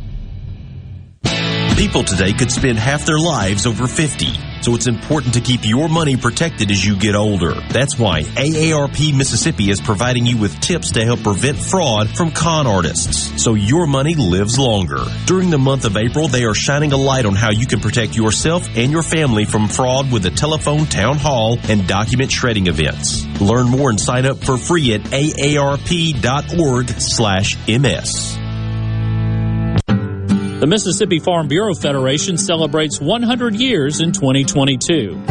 People today could spend half their lives over 50. So it's important to keep your money protected as you get older. That's why AARP Mississippi is providing you with tips to help prevent fraud from con artists so your money lives longer. During the month of April, they are shining a light on how you can protect yourself and your family from fraud with the telephone town hall and document shredding events. Learn more and sign up for free at aarp.org slash MS. The Mississippi Farm Bureau Federation celebrates 100 years in 2022.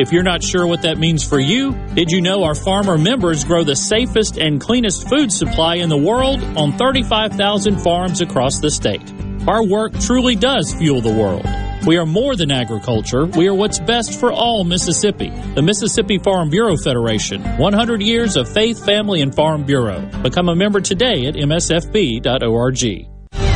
If you're not sure what that means for you, did you know our farmer members grow the safest and cleanest food supply in the world on 35,000 farms across the state? Our work truly does fuel the world. We are more than agriculture. We are what's best for all Mississippi. The Mississippi Farm Bureau Federation. 100 years of faith, family, and farm bureau. Become a member today at msfb.org.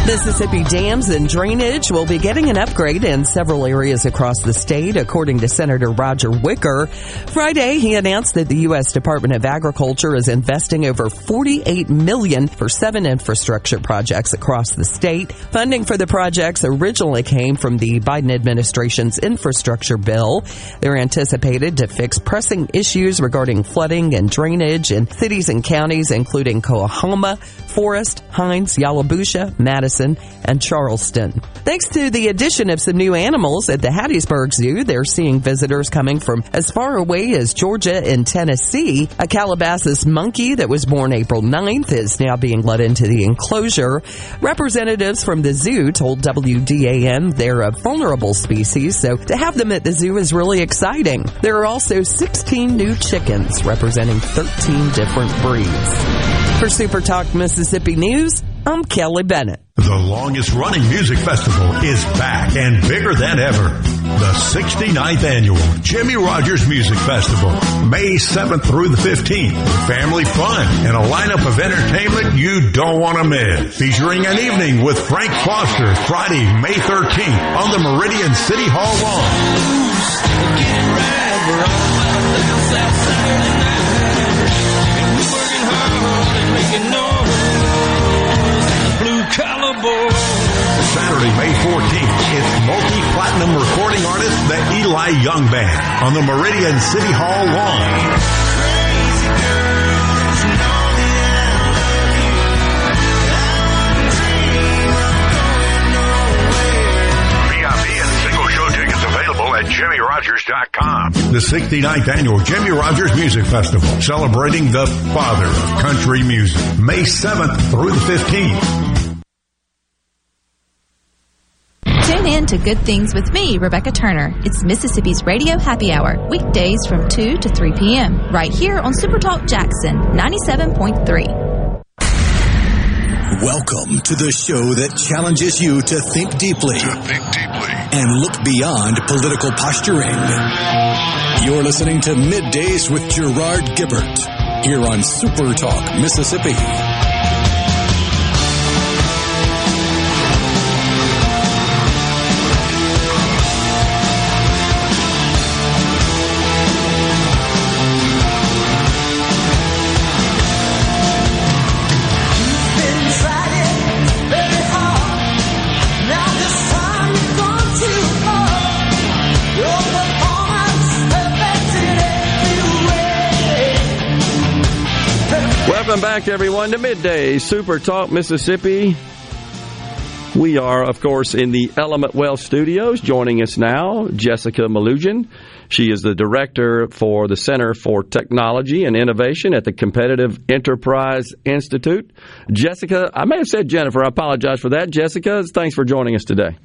Mississippi dams and drainage will be getting an upgrade in several areas across the state, according to Senator Roger Wicker. Friday, he announced that the U.S. Department of Agriculture is investing over 48 million for seven infrastructure projects across the state. Funding for the projects originally came from the Biden administration's infrastructure bill. They're anticipated to fix pressing issues regarding flooding and drainage in cities and counties, including Coahoma, Forest, Hinds, Yalobusha, Madison, and Charleston. Thanks to the addition of some new animals at the Hattiesburg Zoo, they're seeing visitors coming from as far away as Georgia and Tennessee. A colobus monkey that was born April 9th is now being let into the enclosure. Representatives from the zoo told WDAM they're a vulnerable species, so to have them at the zoo is really exciting. There are also 16 new chickens representing 13 different breeds. For Super Talk Mississippi News, I'm Kelly Bennett. The longest running music festival is back and bigger than ever. The 69th annual Jimmie Rodgers Music Festival, May 7th through the 15th. Family fun and a lineup of entertainment you don't want to miss. Featuring an evening with Frank Foster, Friday, May 13th on the Meridian City Hall lawn. Saturday, May 14th, it's multi-platinum recording artist, the Eli Young Band, on the Meridian City Hall lawn. VIP and single show tickets available at JimmieRodgers.com. The 69th annual Jimmie Rodgers Music Festival, celebrating the father of country music. May 7th through the 15th. In to Good Things with me, Rebecca Turner. It's Mississippi's Radio Happy Hour, weekdays from 2 to 3 p.m., right here on Supertalk Jackson 97.3. Welcome to the show that challenges you to think deeply, to think deeply, and look beyond political posturing. You're listening to Middays with Gerard Gibert here on Super Talk, Mississippi. Back, everyone, to Midday Super Talk Mississippi. We are, of course, in the Element Wealth Studios. Joining us now, Jessica Melugin. She is the director for the Center for Technology and Innovation at the Competitive Enterprise Institute. Jessica, I may have said Jennifer. I apologize for that. Jessica, thanks for joining us today.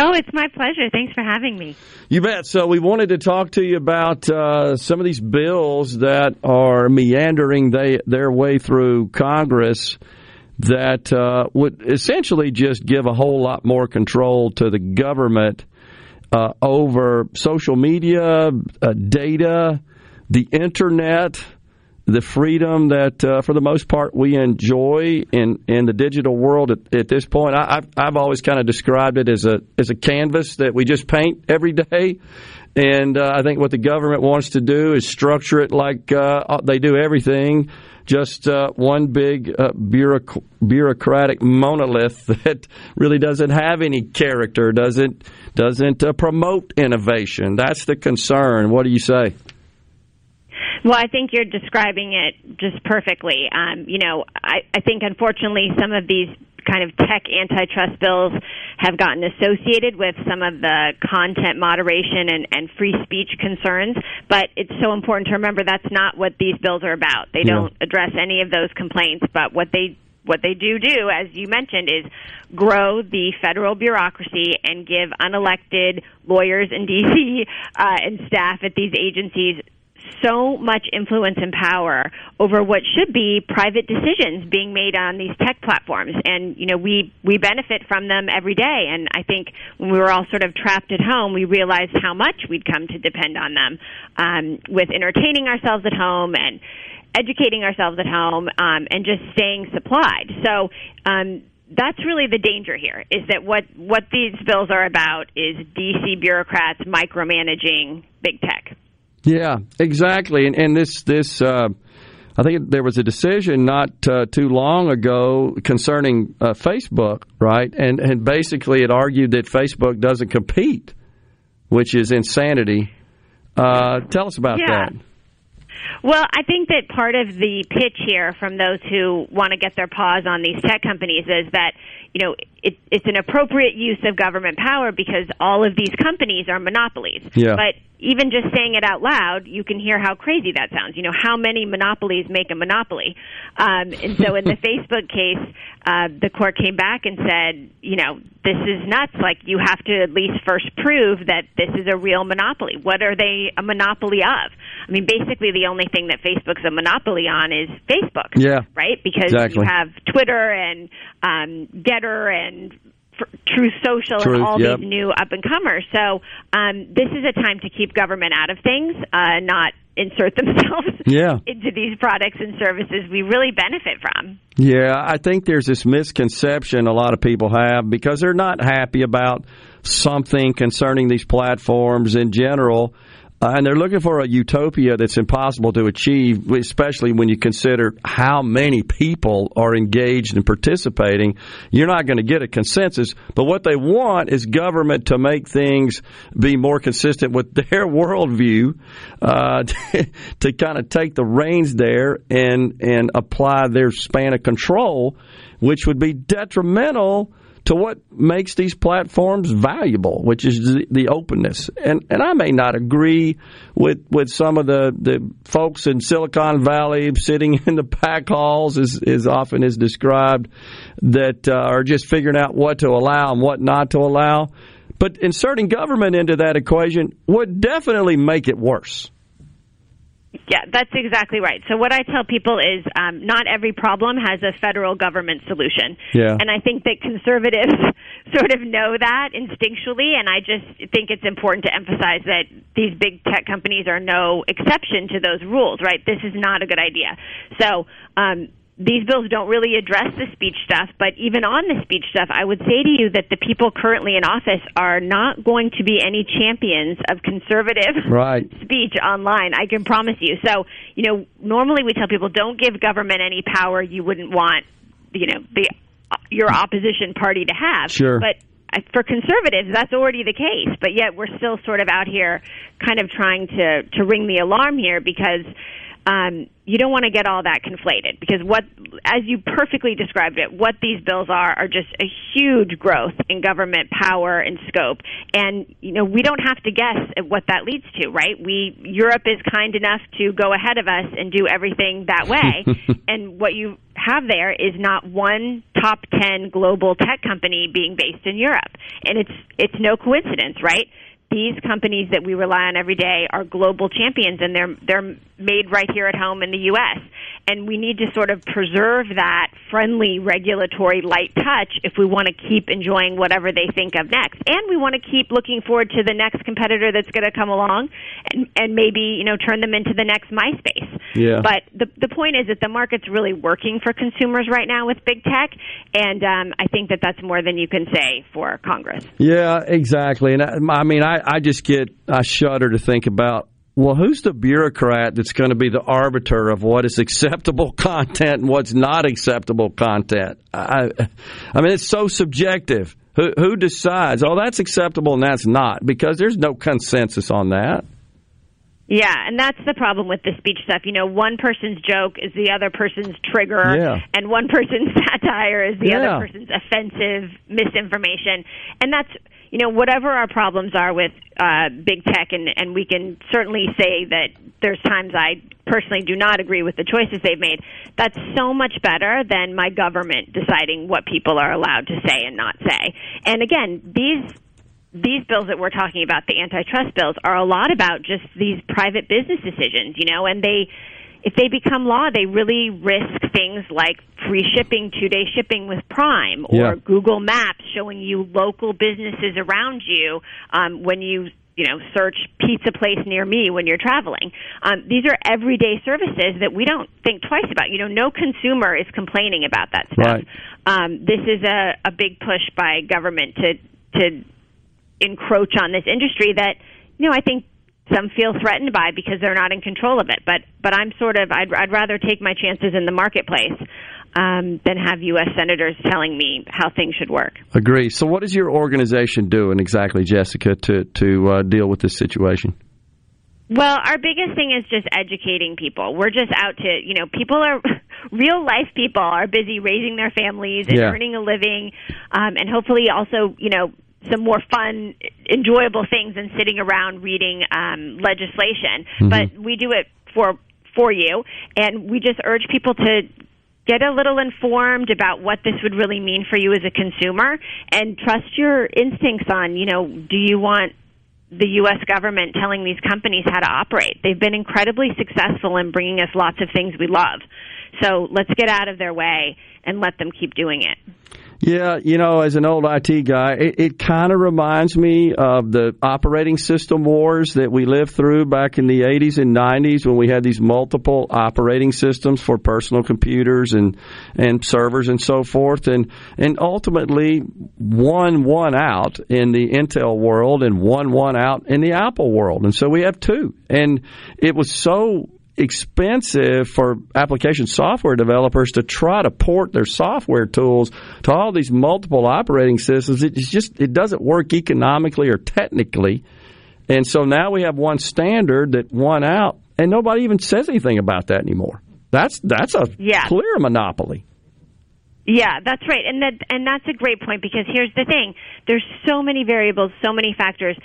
Oh, it's my pleasure. Thanks for having me. You bet. So we wanted to talk to you about uh, some of these bills that are meandering they, their way through Congress that uh, would essentially just give a whole lot more control to the government uh, over social media, uh, data, the internet the freedom that, uh, for the most part, we enjoy in, in the digital world at, at this point. I, have I've always kind of described it as a as a canvas that we just paint every day. And uh, I think what the government wants to do is structure it like uh, they do everything, just uh, one big uh, bureauc- bureaucratic monolith that really doesn't have any character, doesn't doesn't uh, promote innovation. That's the concern. What do you say? Well, I think you're describing it just perfectly. Um, you know, I, I think unfortunately some of these kind of tech antitrust bills have gotten associated with some of the content moderation and, and free speech concerns. But it's so important to remember that's not what these bills are about. They don't address any of those complaints, but what they what they do do, as you mentioned, is grow the federal bureaucracy and give unelected lawyers in D.C. Uh, and staff at these agencies so much influence and power over what should be private decisions being made on these tech platforms. And you know we we benefit from them every day. And i think when we were all sort of trapped at home we realized how much we'd come to depend on them um, with entertaining ourselves at home and educating ourselves at home um, and just staying supplied. So um, that's really the danger here is that what what these bills are about is DC bureaucrats micromanaging big tech. Yeah, exactly. And, and this this uh, I think there was a decision not uh, too long ago concerning uh, Facebook, right? And and basically it argued that Facebook doesn't compete, which is insanity. Uh, tell us about Yeah. that. Well, I think that part of the pitch here from those who want to get their paws on these tech companies is that, you know, it, it's an appropriate use of government power because all of these companies are monopolies. Yeah. But even just saying it out loud, you can hear how crazy that sounds. You know, how many monopolies make a monopoly? Um, and so in the Facebook case, uh, the court came back and said, you know, this is nuts. Like, you have to at least first prove that this is a real monopoly. What are they a monopoly of? I mean, basically, the only thing that Facebook's a monopoly on is Facebook. Yeah. Right? Because Exactly. you have Twitter and um, Gettr and Truth Social Truth, and all yep. these new up and comers. So um, this is a time to keep government out of things, uh, not insert themselves Yeah. into these products and services we really benefit from. Yeah, I think there's this misconception a lot of people have because they're not happy about something concerning these platforms in general. Uh, and they're looking for a utopia that's impossible to achieve, especially when you consider how many people are engaged and participating. You're not going to get a consensus, but what they want is government to make things be more consistent with their worldview, uh, to kind of take the reins there and and apply their span of control, which would be detrimental to what makes these platforms valuable, which is the, openness. And and I may not agree with with some of the, the folks in Silicon Valley sitting in the pack halls, as, as often is described, that uh, are just figuring out what to allow and what not to allow. But inserting government into that equation would definitely make it worse. Yeah, that's exactly right. So what I tell people is um, not every problem has a federal government solution. Yeah. And I think that conservatives sort of know that instinctually, and I just think it's important to emphasize that these big tech companies are no exception to those rules, right? This is not a good idea. So um, these bills don't really address the speech stuff, but even on the speech stuff, I would say to you that the people currently in office are not going to be any champions of conservative right. speech online. I can promise you. So, you know, normally we tell people don't give government any power you wouldn't want, you know, the your opposition party to have. Sure. But for conservatives, that's already the case. But yet we're still sort of out here, kind of trying to to ring the alarm here because um, you don't want to get all that conflated because what, as you perfectly described it, what these bills are are just a huge growth in government power and scope. And you know we don't have to guess at what that leads to, right? We Europe is kind enough to go ahead of us and do everything that way. and what you have there is not one top ten global tech company being based in Europe, and it's it's no coincidence, right? These companies that we rely on every day are global champions and they're they're made right here at home in the US and we need to sort of preserve that friendly regulatory light touch if we want to keep enjoying whatever they think of next. And we want to keep looking forward to the next competitor that's going to come along and and maybe you know turn them into the next MySpace. Yeah. but the the point is that the market's really working for consumers right now with big tech and um, I think that that's more than you can say for Congress. Yeah exactly. And I, I mean I I, just get I shudder to think about well, who's the bureaucrat that's going to be the arbiter of what is acceptable content and what's not acceptable content? I, I mean, it's so subjective. Who, who decides? Oh, that's acceptable and that's not because there's no consensus on that. Yeah, and that's the problem with the speech stuff. You know, one person's joke is the other person's trigger, yeah. and one person's satire is the yeah. other person's offensive misinformation. And that's you know, whatever our problems are with uh, big tech, and, and we can certainly say that there's times I personally do not agree with the choices they've made. That's so much better than my government deciding what people are allowed to say and not say. And again, these these bills that we're talking about, the antitrust bills, are a lot about just these private business decisions, you know, and they if they become law, they really risk things like free shipping, two day shipping with Prime, or Yeah. Google Maps showing you local businesses around you um, when you you know search pizza place near me when you're traveling. Um, these are everyday services that we don't think twice about. You know, no consumer is complaining about that stuff. Right. Um, this is a, a big push by government to to encroach on this industry that you know I think some feel threatened by because they're not in control of it. But but I'm sort of I'd, I'd rather take my chances in the marketplace um, than have U.S. senators telling me how things should work. Agree. So, what is your organization doing exactly, Jessica, to to uh, deal with this situation? Well, our biggest thing is just educating people. We're just out to, you know, people are real life people are busy raising their families and Yeah. earning a living, um, and hopefully also, you know, some more fun, enjoyable things than sitting around reading um, legislation. Mhm. But we do it for for you, and we just urge people to get a little informed about what this would really mean for you as a consumer, and trust your instincts on, you know, do you want the U.S. government telling these companies how to operate. They've been incredibly successful in bringing us lots of things we love. So let's get out of their way and let them keep doing it. Yeah, you know, as an old IT guy, it, it kind of reminds me of the operating system wars that we lived through back in the 80s and 90s when we had these multiple operating systems for personal computers and and servers and so forth and and ultimately one won out in the Intel world and one won out in the Apple world. And so we have two. And it was so expensive for application software developers to try to port their software tools to all these multiple operating systems. It just it doesn't work economically or technically. And so now we have one standard that won out, and nobody even says anything about that anymore. That's that's a Yeah. clear monopoly. Yeah, that's right. And that and that's a great point because here's the thing. There's so many variables, so many factors.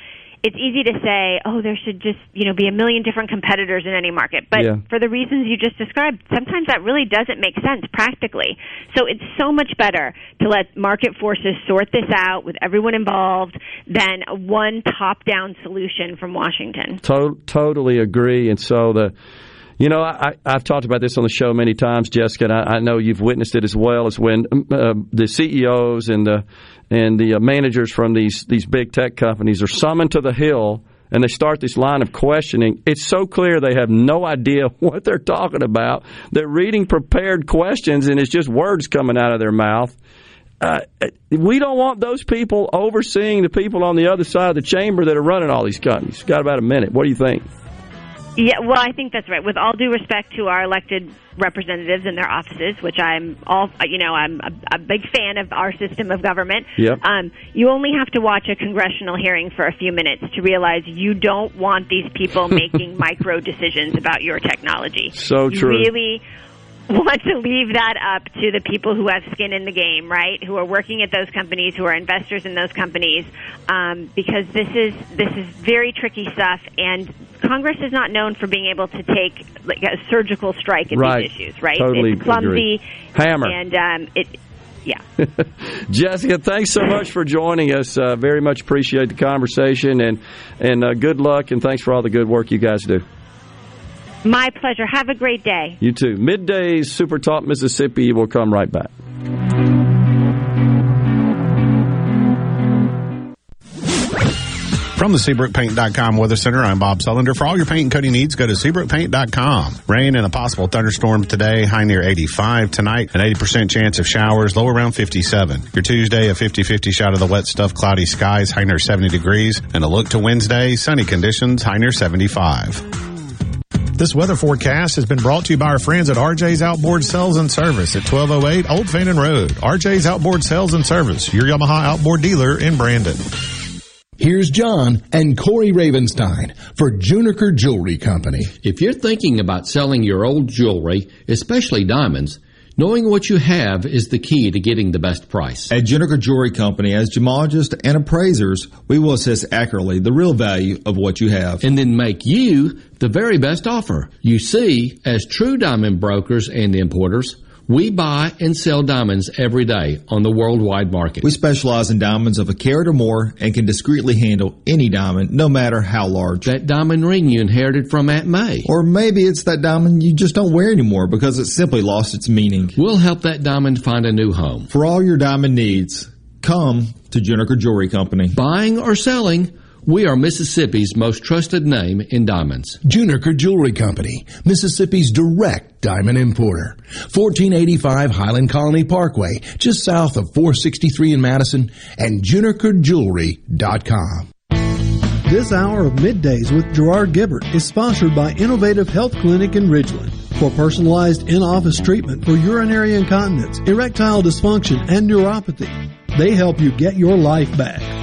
It's easy to say, "Oh, there should just, you know, be a million different competitors in any market." But Yeah. for the reasons you just described, sometimes that really doesn't make sense practically. So it's so much better to let market forces sort this out with everyone involved than one top-down solution from Washington. To- totally agree. And so the, you know, I, I've talked about this on the show many times, Jessica, and I, I know you've witnessed it as well. As when uh, the CEOs and the and the uh, managers from these these big tech companies are summoned to the hill. And they start this line of questioning. It's so clear they have no idea what they're talking about. They're reading prepared questions, and it's just words coming out of their mouth. Uh, we don't want those people overseeing the people on the other side of the chamber that are running all these companies. Got about a minute. What do you think? Yeah, well, I think that's right. With all due respect to our elected representatives and their offices, which I'm all, you know, I'm a, a big fan of our system of government. Yep. Um, you only have to watch a congressional hearing for a few minutes to realize you don't want these people making micro decisions about your technology. So you true. really want to leave that up to the people who have skin in the game, right? Who are working at those companies, who are investors in those companies, um, because this is this is very tricky stuff, and Congress is not known for being able to take like a surgical strike at Right. these issues, right? Totally it's clumsy, agree. Hammer. and um, it. Yeah. Jessica, thanks so much for joining us. Uh, very much appreciate the conversation and and uh, good luck and thanks for all the good work you guys do. My pleasure. Have a great day. You too. Middays Super Talk Mississippi We'll come right back. From the SeabrookPaint.com Weather Center, I'm Bob Sullender. For all your paint and coating needs, go to SeabrookPaint.com. Rain and a possible thunderstorm today, high near 85. Tonight, an 80% chance of showers, low around 57. Your Tuesday, a 50-50 shot of the wet stuff, cloudy skies, high near 70 degrees. And a look to Wednesday, sunny conditions, high near 75. This weather forecast has been brought to you by our friends at RJ's Outboard Sales and Service at 1208 Old Fannin Road. RJ's Outboard Sales and Service, your Yamaha outboard dealer in Brandon. Here's John and Corey Ravenstein for Juniker Jewelry Company. If you're thinking about selling your old jewelry, especially diamonds, knowing what you have is the key to getting the best price. At Juniker Jewelry Company, as gemologists and appraisers, we will assess accurately the real value of what you have. And then make you the very best offer. You see, as true diamond brokers and importers, we buy and sell diamonds every day on the worldwide market. We specialize in diamonds of a carat or more and can discreetly handle any diamond, no matter how large. That diamond ring you inherited from Aunt May. Or maybe it's that diamond you just don't wear anymore because it simply lost its meaning. We'll help that diamond find a new home. For all your diamond needs, come to Juniker Jewelry Company. Buying or selling, we are Mississippi's most trusted name in diamonds. Juniker Jewelry Company, Mississippi's direct diamond importer. 1485 Highland Colony Parkway, just south of 463 in Madison, and junikerjewelry.com. This hour of middays with Gerard Gibert is sponsored by Innovative Health Clinic in Ridgeland. For personalized in-office treatment for urinary incontinence, erectile dysfunction, and neuropathy, they help you get your life back.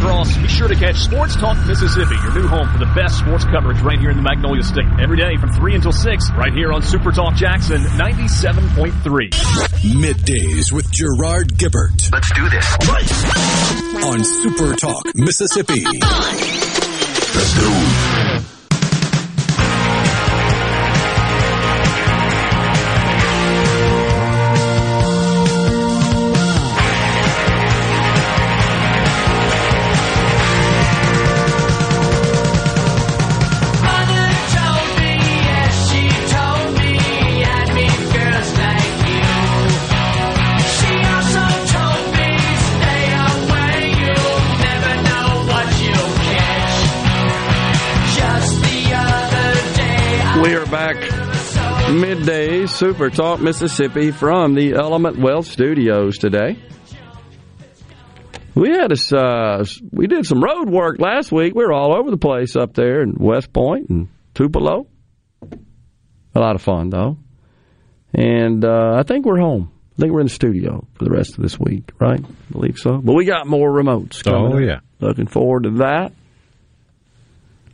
Hey, it's Richard Cross. Be sure to catch Sports Talk Mississippi, your new home for the best sports coverage right here in the Magnolia State. Every day from 3 until 6, right here on Super Talk Jackson 97.3. Middays with Gerard Gibert. Let's do this. On Super Talk Mississippi. Let's go. Super Talk Mississippi from the Element Wealth Studios today. We had a, uh, we did some road work last week. We were all over the place up there in West Point and Tupelo. A lot of fun though, and uh, I think we're home. I think we're in the studio for the rest of this week, right? I believe so. But we got more remotes. Coming Oh, up. yeah. looking forward to that.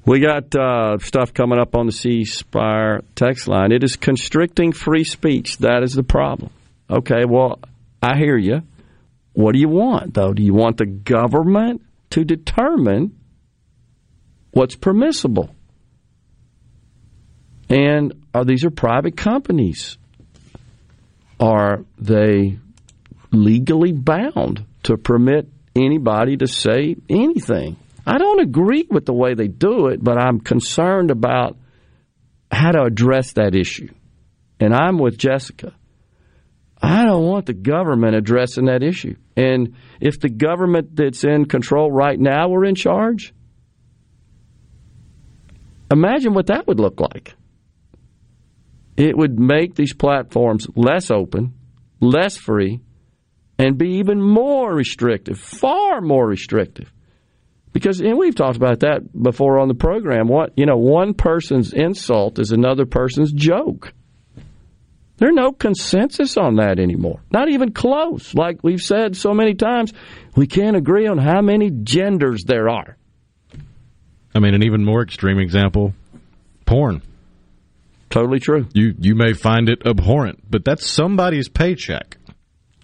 We got uh, stuff coming up on the C Spire text line. It is constricting free speech. That is the problem. Okay, well, I hear you. What do you want, though? Do you want the government to determine what's permissible? And are these are private companies? Are they legally bound to permit anybody to say anything? I don't agree with the way they do it, but I'm concerned about how to address that issue. And I'm with Jessica. I don't want the government addressing that issue. And if the government that's in control right now were in charge, imagine what that would look like. It would make these platforms less open, less free, and be even more restrictive, far more restrictive. Because and we've talked about that before on the program. What you know, one person's insult is another person's joke. There's no consensus on that anymore. Not even close. Like we've said so many times, we can't agree on how many genders there are. I mean, an even more extreme example porn. Totally true. You you may find it abhorrent, but that's somebody's paycheck.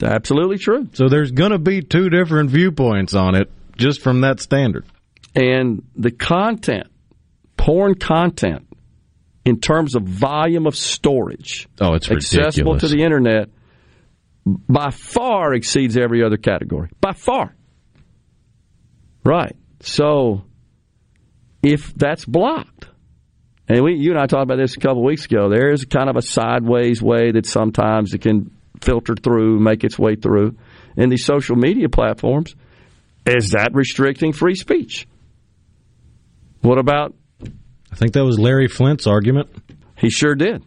Absolutely true. So there's going to be two different viewpoints on it just from that standard. And the content, porn content, in terms of volume of storage, oh, it's accessible ridiculous. to the internet, by far exceeds every other category. By far. Right. So, if that's blocked, and we, you and I talked about this a couple of weeks ago, there is kind of a sideways way that sometimes it can filter through, make its way through in these social media platforms. Is that restricting free speech? What about? I think that was Larry Flynt's argument. He sure did.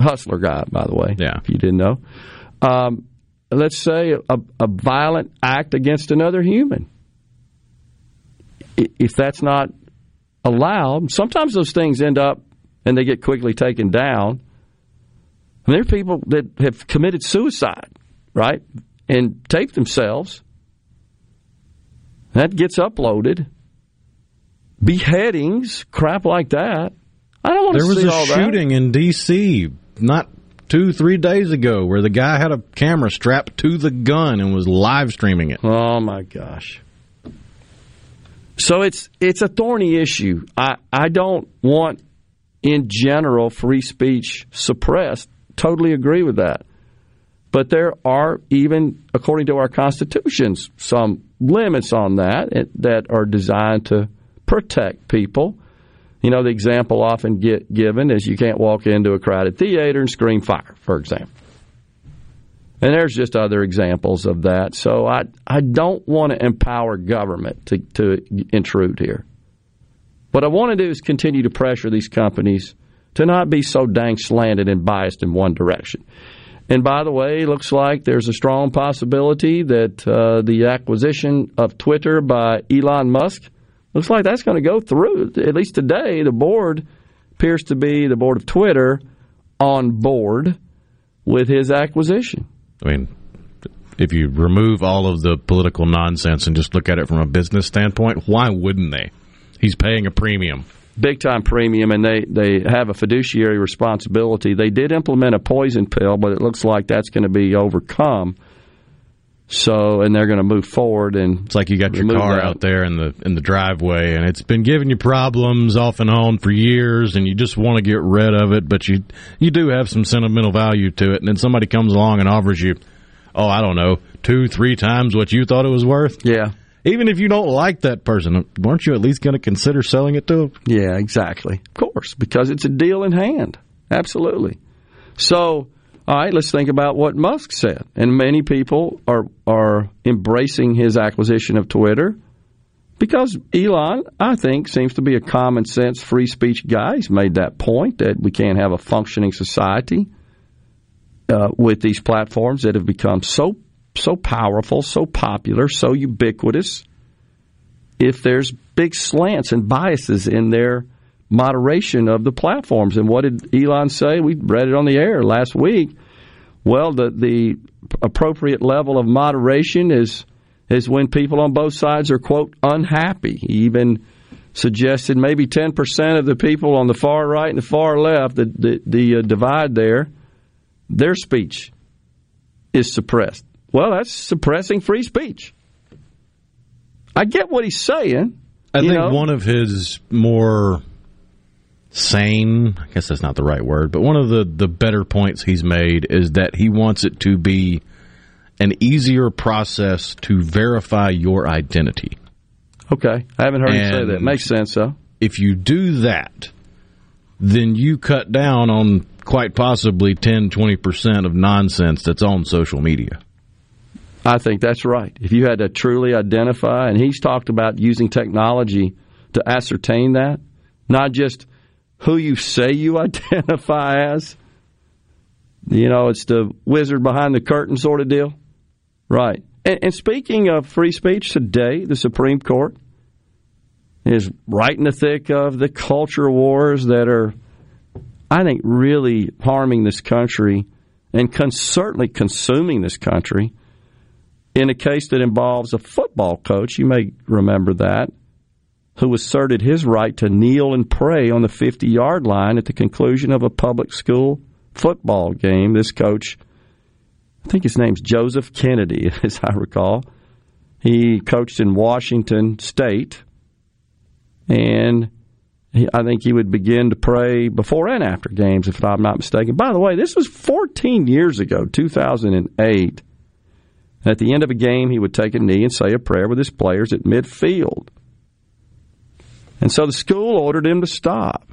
Hustler guy, by the way. Yeah. If you didn't know. Um, let's say a, a violent act against another human. If that's not allowed, sometimes those things end up and they get quickly taken down. And there are people that have committed suicide, right? And taped themselves. That gets uploaded. Beheadings, crap like that. I don't want to see all that. There was a shooting in D.C. not two, three days ago where the guy had a camera strapped to the gun and was live streaming it. Oh my gosh. So it's it's a thorny issue. I, I don't want in general free speech suppressed. Totally agree with that. But there are even according to our constitutions some limits on that that are designed to protect people. You know, the example often get given is you can't walk into a crowded theater and scream fire, for example. And there's just other examples of that. So I, I don't want to empower government to, to intrude here. What I want to do is continue to pressure these companies to not be so dang slanted and biased in one direction. And by the way, it looks like there's a strong possibility that uh, the acquisition of Twitter by Elon Musk looks like that's going to go through. At least today, the board appears to be the board of Twitter on board with his acquisition. I mean, if you remove all of the political nonsense and just look at it from a business standpoint, why wouldn't they? He's paying a premium. Big time premium, and they, they have a fiduciary responsibility. They did implement a poison pill, but it looks like that's going to be overcome. So, and they're going to move forward, and it's like you got your car that. out there in the in the driveway, and it's been giving you problems off and on for years, and you just want to get rid of it, but you you do have some sentimental value to it, and then somebody comes along and offers you, oh, I don't know, two, three times what you thought it was worth. Yeah, even if you don't like that person, weren't you at least going to consider selling it to them? Yeah, exactly. Of course, because it's a deal in hand. Absolutely. So, all right, let's think about what Musk said. And many people are are embracing his acquisition of Twitter because Elon, I think, seems to be a common sense free speech guy. He's made that point that we can't have a functioning society uh, with these platforms that have become so so powerful, so popular, so ubiquitous, if there's big slants and biases in their moderation of the platforms. And what did Elon say? We read it on the air last week. Well, the the appropriate level of moderation is is when people on both sides are quote unhappy. He even suggested maybe 10% of the people on the far right and the far left, the the, the uh, divide there, their speech is suppressed. Well, that's suppressing free speech. I get what he's saying. I think know? one of his more sane, I guess that's not the right word, but one of the, the better points he's made is that he wants it to be an easier process to verify your identity. Okay. I haven't heard and him say that. Makes sense, though. If you do that, then you cut down on quite possibly 10, 20% of nonsense that's on social media. I think that's right. If you had to truly identify, and he's talked about using technology to ascertain that, not just who you say you identify as. You know, it's the wizard behind the curtain sort of deal. Right. And, and speaking of free speech, today the Supreme Court is right in the thick of the culture wars that are, I think, really harming this country and con- certainly consuming this country in a case that involves a football coach, you may remember that, who asserted his right to kneel and pray on the 50 yard line at the conclusion of a public school football game. This coach, I think his name's Joseph Kennedy, as I recall. He coached in Washington State, and he, I think he would begin to pray before and after games, if I'm not mistaken. By the way, this was 14 years ago, 2008. At the end of a game, he would take a knee and say a prayer with his players at midfield. And so the school ordered him to stop.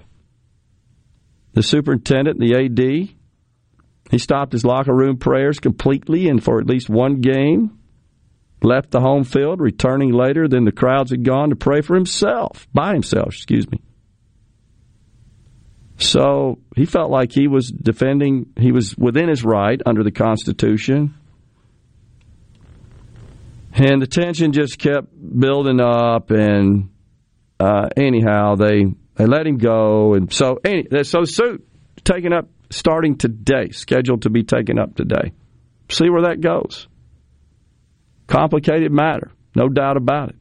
The superintendent the AD, he stopped his locker room prayers completely and for at least one game, left the home field, returning later than the crowds had gone to pray for himself, by himself, excuse me. So he felt like he was defending, he was within his right under the Constitution and the tension just kept building up. And uh, anyhow, they they let him go, and so any, so suit taken up starting today, scheduled to be taken up today. See where that goes. Complicated matter, no doubt about it.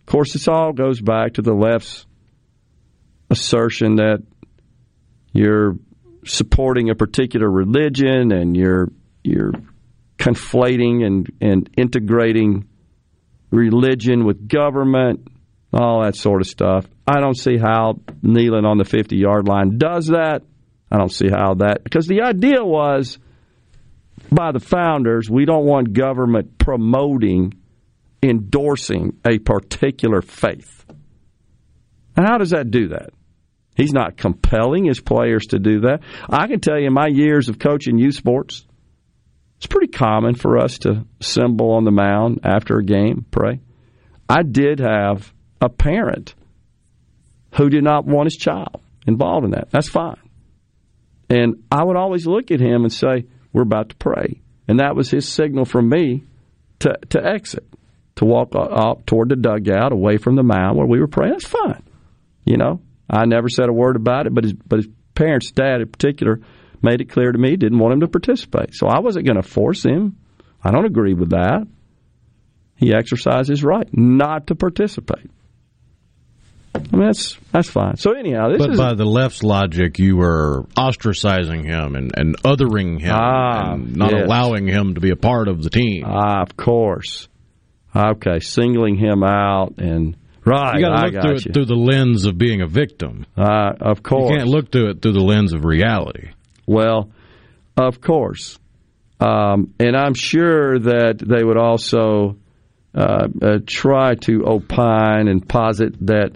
Of course, this all goes back to the left's assertion that you're supporting a particular religion and you're you're conflating and, and integrating religion with government, all that sort of stuff. I don't see how kneeling on the 50 yard line does that. I don't see how that, because the idea was by the founders, we don't want government promoting, endorsing a particular faith. And how does that do that? He's not compelling his players to do that. I can tell you in my years of coaching youth sports, it's pretty common for us to assemble on the mound after a game, pray. I did have a parent who did not want his child involved in that. That's fine. And I would always look at him and say, We're about to pray. And that was his signal from me to, to exit, to walk up toward the dugout away from the mound where we were praying. That's fine. You know, I never said a word about it, but his, but his parents' dad in particular made it clear to me didn't want him to participate. So I wasn't going to force him I don't agree with that. He exercised his right not to participate. I mean, that's that's fine. So anyhow, this but is by the left's logic, you were ostracizing him and, and othering him Ah, and not yes. allowing him to be a part of the team. ah, of course. Okay, singling him out and right. you got to look through you. it through the lens of being a victim. Uh, of course. You can't look through it through the lens of reality. Well, of course. Um, and I'm sure that they would also uh, uh, try to opine and posit that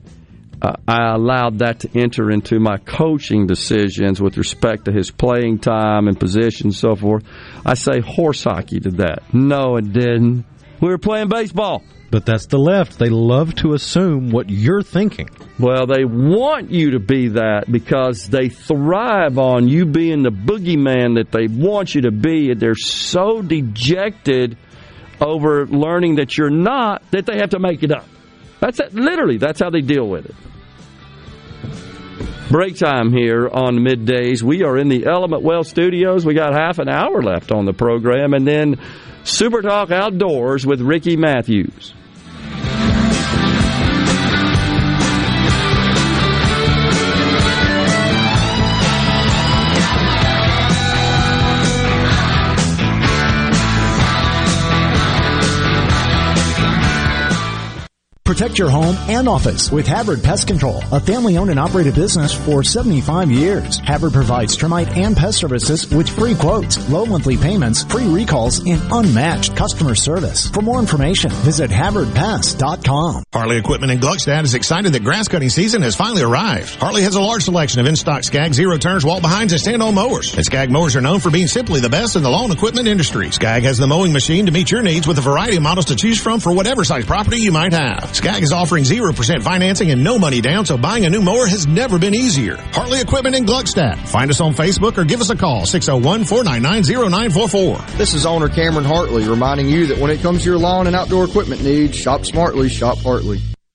uh, I allowed that to enter into my coaching decisions with respect to his playing time and position and so forth. I say horse hockey to that. No, it didn't. We were playing baseball. But that's the left. They love to assume what you're thinking. Well, they want you to be that because they thrive on you being the boogeyman that they want you to be. And they're so dejected over learning that you're not that they have to make it up. That's it. literally that's how they deal with it. Break time here on middays. We are in the Element Wealth Studios. We got half an hour left on the program, and then Super Talk Outdoors with Ricky Matthews. Protect your home and office with Havard Pest Control, a family owned and operated business for 75 years. Havard provides termite and pest services with free quotes, low monthly payments, free recalls, and unmatched customer service. For more information, visit HavardPest.com. Hartley Equipment in Gluckstadt is excited that grass cutting season has finally arrived. Hartley has a large selection of in-stock Skag zero turns, wall behinds, and stand-on mowers. And Skag mowers are known for being simply the best in the lawn equipment industry. Skag has the mowing machine to meet your needs with a variety of models to choose from for whatever size property you might have. Skag is offering 0% financing and no money down, so buying a new mower has never been easier. Hartley Equipment in Gluckstadt. Find us on Facebook or give us a call, 601-499-0944. This is owner Cameron Hartley reminding you that when it comes to your lawn and outdoor equipment needs, shop smartly, shop Hartley.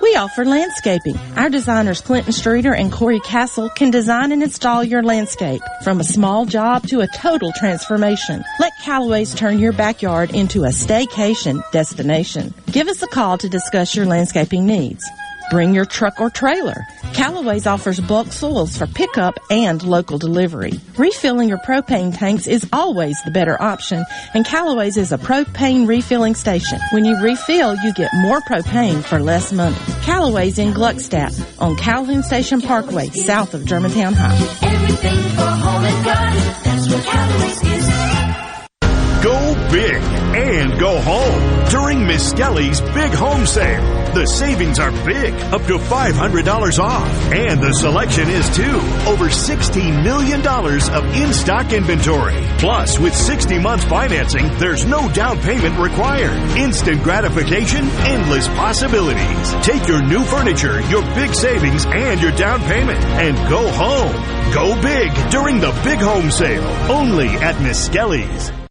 We offer landscaping. Our designers Clinton Streeter and Corey Castle can design and install your landscape from a small job to a total transformation. Let Callaway's turn your backyard into a staycation destination. Give us a call to discuss your landscaping needs. Bring your truck or trailer. Callaway's offers bulk soils for pickup and local delivery. Refilling your propane tanks is always the better option, and Callaway's is a propane refilling station. When you refill, you get more propane for less money. Callaway's in Gluckstadt on Calhoun Station Parkway, south of Germantown High. Everything for home and garden. That's what Callaway's is. Go big and go home during Miskelly's Big Home Sale. The savings are big, up to $500 off. And the selection is too. Over $16 million of in-stock inventory. Plus, with 60 months financing, there's no down payment required. Instant gratification, endless possibilities. Take your new furniture, your big savings, and your down payment, and go home. Go big during the Big Home Sale. Only at Miskelly's.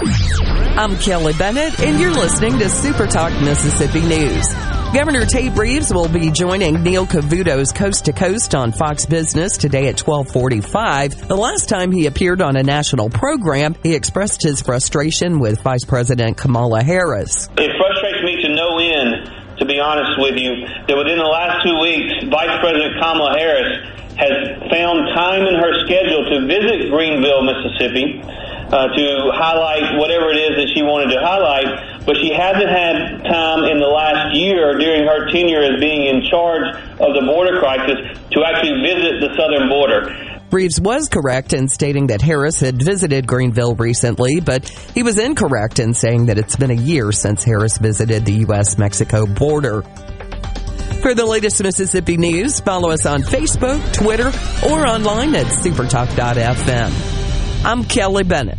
I'm Kelly Bennett, and you're listening to Super Talk Mississippi News. Governor Tate Reeves will be joining Neil Cavuto's Coast to Coast on Fox Business today at 1245. The last time he appeared on a national program, he expressed his frustration with Vice President Kamala Harris. It frustrates me to no end, to be honest with you, that within the last two weeks, Vice President Kamala Harris has found time in her schedule to visit Greenville, Mississippi, uh, to highlight whatever it is that she wanted to highlight, but she hasn't had time in the last year during her tenure as being in charge of the border crisis to actually visit the southern border. Reeves was correct in stating that Harris had visited Greenville recently, but he was incorrect in saying that it's been a year since Harris visited the U.S. Mexico border. For the latest Mississippi news, follow us on Facebook, Twitter, or online at supertalk.fm. I'm Kelly Bennett.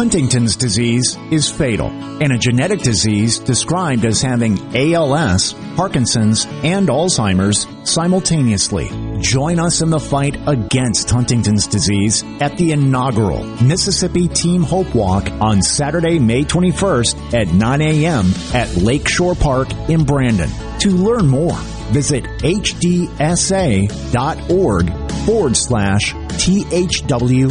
Huntington's disease is fatal and a genetic disease described as having ALS, Parkinson's, and Alzheimer's simultaneously. Join us in the fight against Huntington's disease at the inaugural Mississippi Team Hope Walk on Saturday, May 21st at 9 a.m. at Lakeshore Park in Brandon. To learn more, visit hdsa.org forward slash THWMS.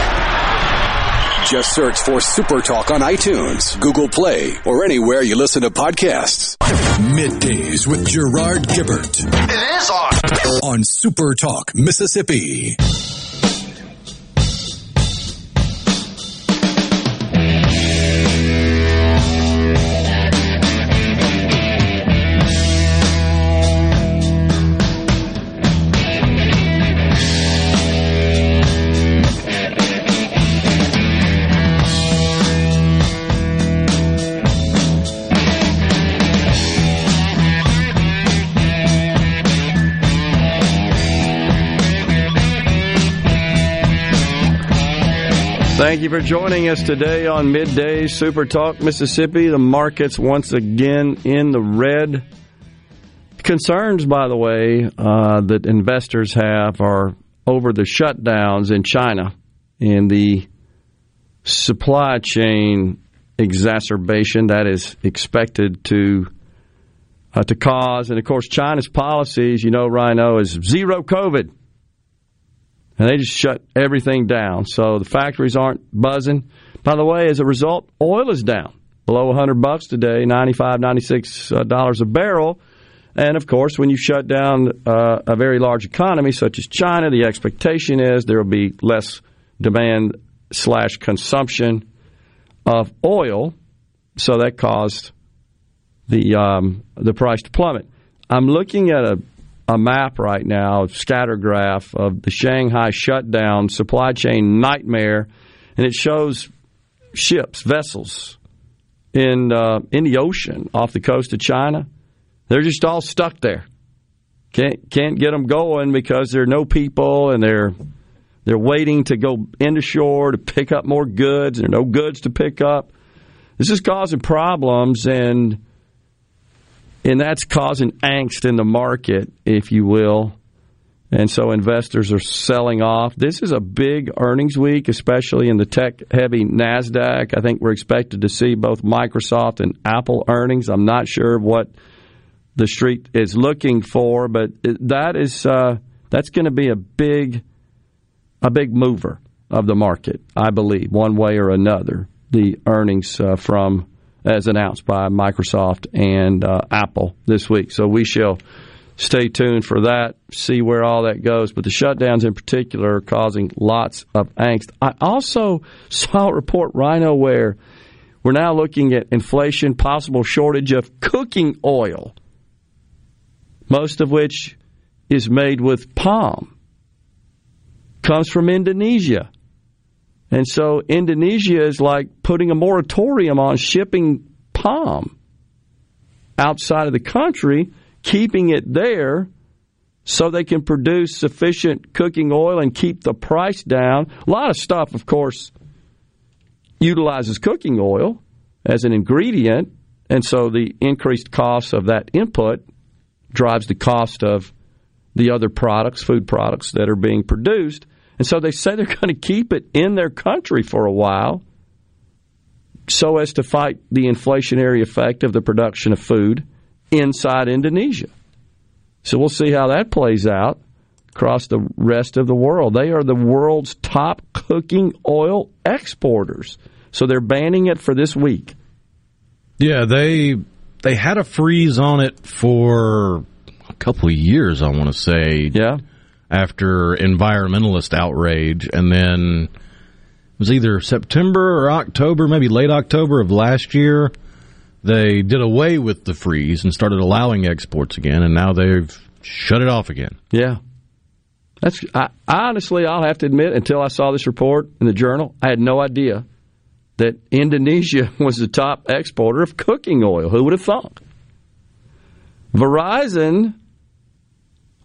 Just search for Super Talk on iTunes, Google Play, or anywhere you listen to podcasts. Middays with Gerard Gibert. It is on. On Super Talk, Mississippi. Thank you for joining us today on Midday Super Talk Mississippi. The markets once again in the red. Concerns, by the way, uh, that investors have are over the shutdowns in China and the supply chain exacerbation that is expected to uh, to cause. And of course, China's policies, you know, Rhino, is zero COVID and they just shut everything down. So the factories aren't buzzing. By the way, as a result, oil is down below 100 bucks today, 95, 96 uh, dollars a barrel. And of course, when you shut down uh, a very large economy such as China, the expectation is there will be less demand slash consumption of oil. So that caused the um, the price to plummet. I'm looking at a a map right now, a scatter graph of the Shanghai shutdown supply chain nightmare, and it shows ships, vessels in uh, in the ocean off the coast of China. They're just all stuck there. Can't can't get them going because there are no people, and they're they're waiting to go into shore to pick up more goods. There are no goods to pick up. This is causing problems and and that's causing angst in the market, if you will. And so investors are selling off. This is a big earnings week, especially in the tech heavy NASDAQ. I think we're expected to see both Microsoft and Apple earnings. I'm not sure what the street is looking for, but that is uh, that's going to be a big a big mover of the market, I believe, one way or another. The earnings uh, from as announced by Microsoft and uh, Apple this week. So we shall stay tuned for that, see where all that goes. But the shutdowns in particular are causing lots of angst. I also saw a report, Rhino, where we're now looking at inflation, possible shortage of cooking oil, most of which is made with palm, comes from Indonesia. And so Indonesia is like putting a moratorium on shipping palm outside of the country, keeping it there so they can produce sufficient cooking oil and keep the price down. A lot of stuff, of course, utilizes cooking oil as an ingredient, and so the increased cost of that input drives the cost of the other products, food products that are being produced. And so they say they're going to keep it in their country for a while so as to fight the inflationary effect of the production of food inside Indonesia. So we'll see how that plays out across the rest of the world. They are the world's top cooking oil exporters. So they're banning it for this week. Yeah, they they had a freeze on it for a couple of years, I want to say. Yeah. After environmentalist outrage, and then it was either September or October, maybe late October of last year. They did away with the freeze and started allowing exports again, and now they've shut it off again. Yeah. That's I, honestly, I'll have to admit, until I saw this report in the journal, I had no idea that Indonesia was the top exporter of cooking oil. Who would have thought? Verizon,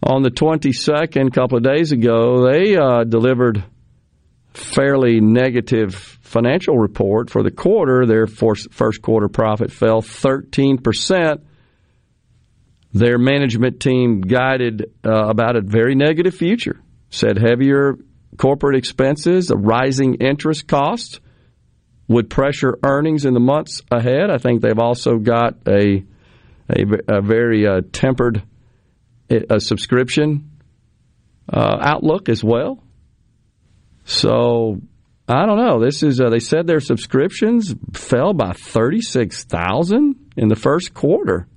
on the 22nd, a couple of days ago, they uh, delivered fairly negative financial report for the quarter. Their first quarter profit fell 13%. Their management team guided uh, about a very negative future, said heavier corporate expenses, a rising interest cost would pressure earnings in the months ahead. I think they've also got a a, a very uh, tempered a subscription uh, outlook as well. So I don't know. This is uh, they said their subscriptions fell by thirty six thousand in the first quarter.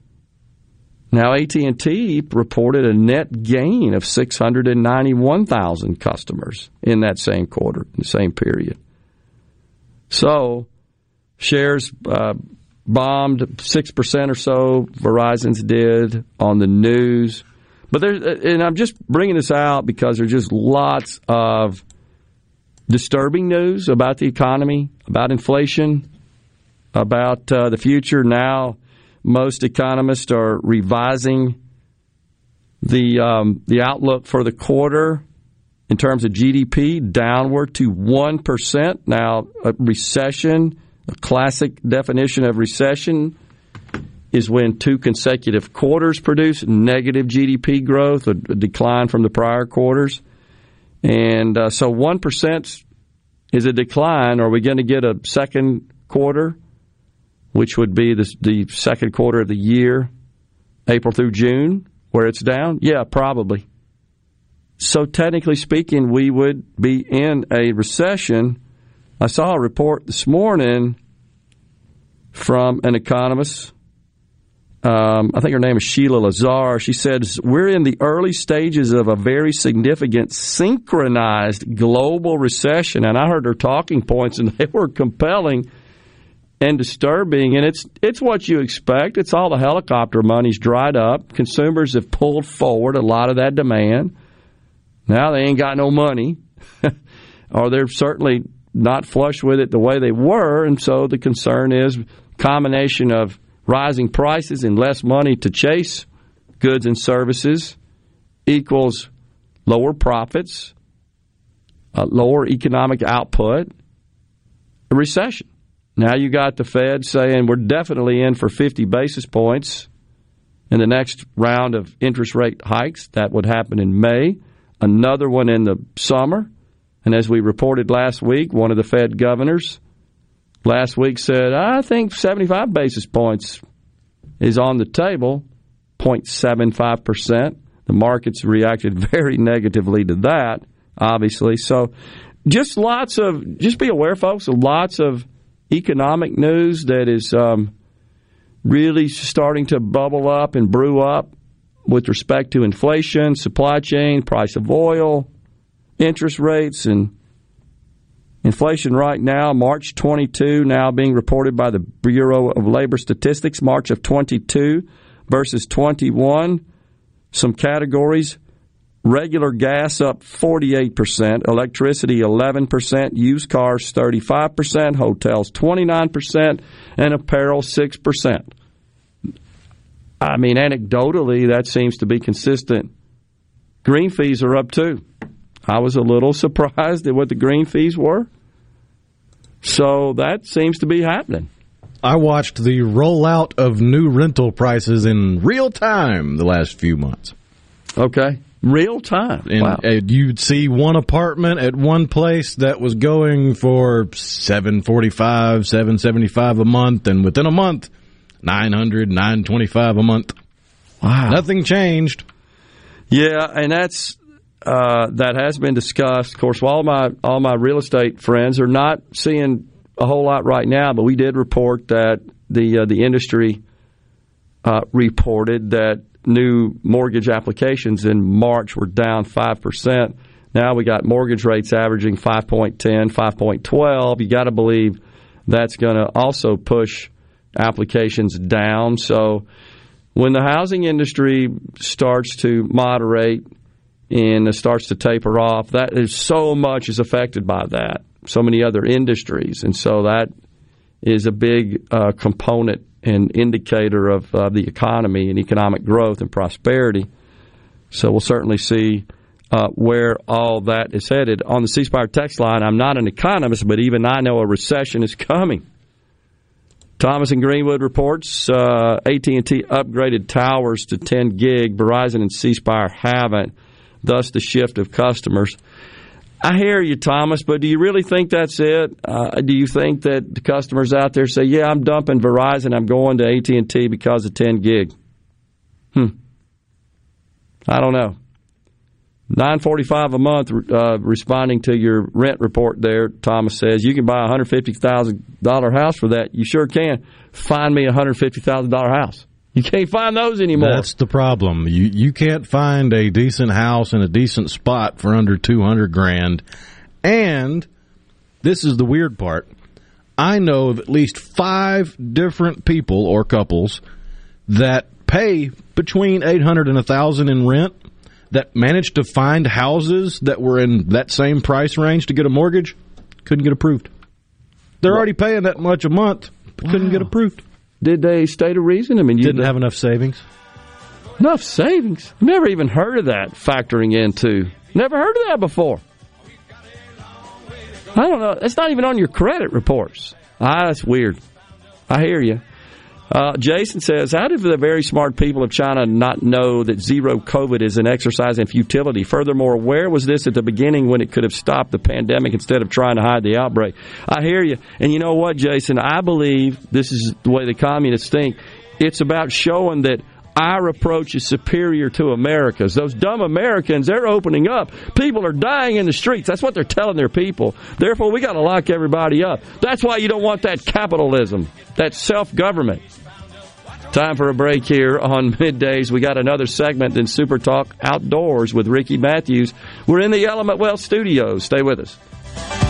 Now AT and T reported a net gain of six hundred and ninety one thousand customers in that same quarter, in the same period. So shares uh, bombed six percent or so. Verizon's did on the news, but there. And I'm just bringing this out because there's just lots of disturbing news about the economy, about inflation, about uh, the future. Now, most economists are revising the um, the outlook for the quarter in terms of GDP downward to 1%. Now, a recession, a classic definition of recession is when two consecutive quarters produce negative GDP growth, a, decline from the prior quarters. And uh, so 1% is a decline. Are we going to get a second quarter, which would be the, the second quarter of the year, April through June, where it's down? Yeah, probably. So, technically speaking, we would be in a recession. I saw a report this morning from an economist. Um, I think her name is Sheila Lazar. She says we're in the early stages of a very significant synchronized global recession. And I heard her talking points, and they were compelling and disturbing. And it's it's what you expect. It's all the helicopter money's dried up. Consumers have pulled forward a lot of that demand. Now they ain't got no money, or they're certainly not flush with it the way they were, and so the concern is combination of rising prices and less money to chase goods and services equals lower profits, uh, lower economic output, a recession. Now you got the Fed saying we're definitely in for 50 basis points in the next round of interest rate hikes. That would happen in May another one in the summer. And as we reported last week, one of the Fed governors last week said, I think 75 basis points is on the table, 0.75%. The markets reacted very negatively to that, obviously. So just lots of, just be aware, folks, lots of economic news that is um, really starting to bubble up and brew up with respect to inflation, supply chain, price of oil, interest rates, and inflation right now, March 22, now being reported by the Bureau of Labor Statistics, March of 22 versus 21. Some categories regular gas up 48%, electricity 11%, used cars 35%, hotels 29%, and apparel 6%. I mean, anecdotally, that seems to be consistent. Green fees are up too. I was a little surprised at what the green fees were. So that seems to be happening. I watched the rollout of new rental prices in real time the last few months. Okay. Real time. And wow. uh, you'd see one apartment at one place that was going for 745, 775 a month and within a month 900, 925 a month. Wow. Nothing changed. Yeah, and that's uh, that has been discussed. Of course, all my all my real estate friends are not seeing a whole lot right now, but we did report that the uh, the industry uh, reported that new mortgage applications in March were down five percent. Now we got mortgage rates averaging 5.10, 5.12. You got to believe that's going to also push applications down. So when the housing industry starts to moderate and it starts to taper off, that is so much is affected by that. So many other industries, and so that is a big uh, component and indicator of uh, the economy and economic growth and prosperity. So we'll certainly see uh, where all that is headed. On the C Spire text line, I'm not an economist, but even I know a recession is coming. Thomas and Greenwood reports uh, AT&T upgraded towers to 10 gig. Verizon and C Spire haven't. Thus, the shift of customers. I hear you, Thomas, but do you really think that's it? Uh, do you think that the customers out there say, "Yeah, I'm dumping Verizon, I'm going to AT and T because of 10 gig"? Hmm. I don't know. 945 a month. Uh, responding to your rent report, there, Thomas says you can buy a hundred fifty thousand dollar house for that. You sure can. Find me a hundred fifty thousand dollar house. You can't find those anymore. That's the problem. You you can't find a decent house in a decent spot for under two hundred grand. And this is the weird part. I know of at least five different people or couples that pay between eight hundred and a thousand in rent that managed to find houses that were in that same price range to get a mortgage couldn't get approved. They're already paying that much a month, wow. couldn't get approved. Did they state a reason? I mean, you didn't have enough savings. Enough savings? Never even heard of that factoring into. Never heard of that before. I don't know. It's not even on your credit reports. Ah, that's weird. I hear you. Uh, Jason says, How did the very smart people of China not know that zero COVID is an exercise in futility? Furthermore, where was this at the beginning when it could have stopped the pandemic instead of trying to hide the outbreak? I hear you. And you know what, Jason? I believe this is the way the communists think. It's about showing that our approach is superior to America's. Those dumb Americans, they're opening up. People are dying in the streets. That's what they're telling their people. Therefore, we got to lock everybody up. That's why you don't want that capitalism, that self government. Time for a break here on middays. We got another segment in Super Talk Outdoors with Ricky Matthews. We're in the Element Wealth studios. Stay with us.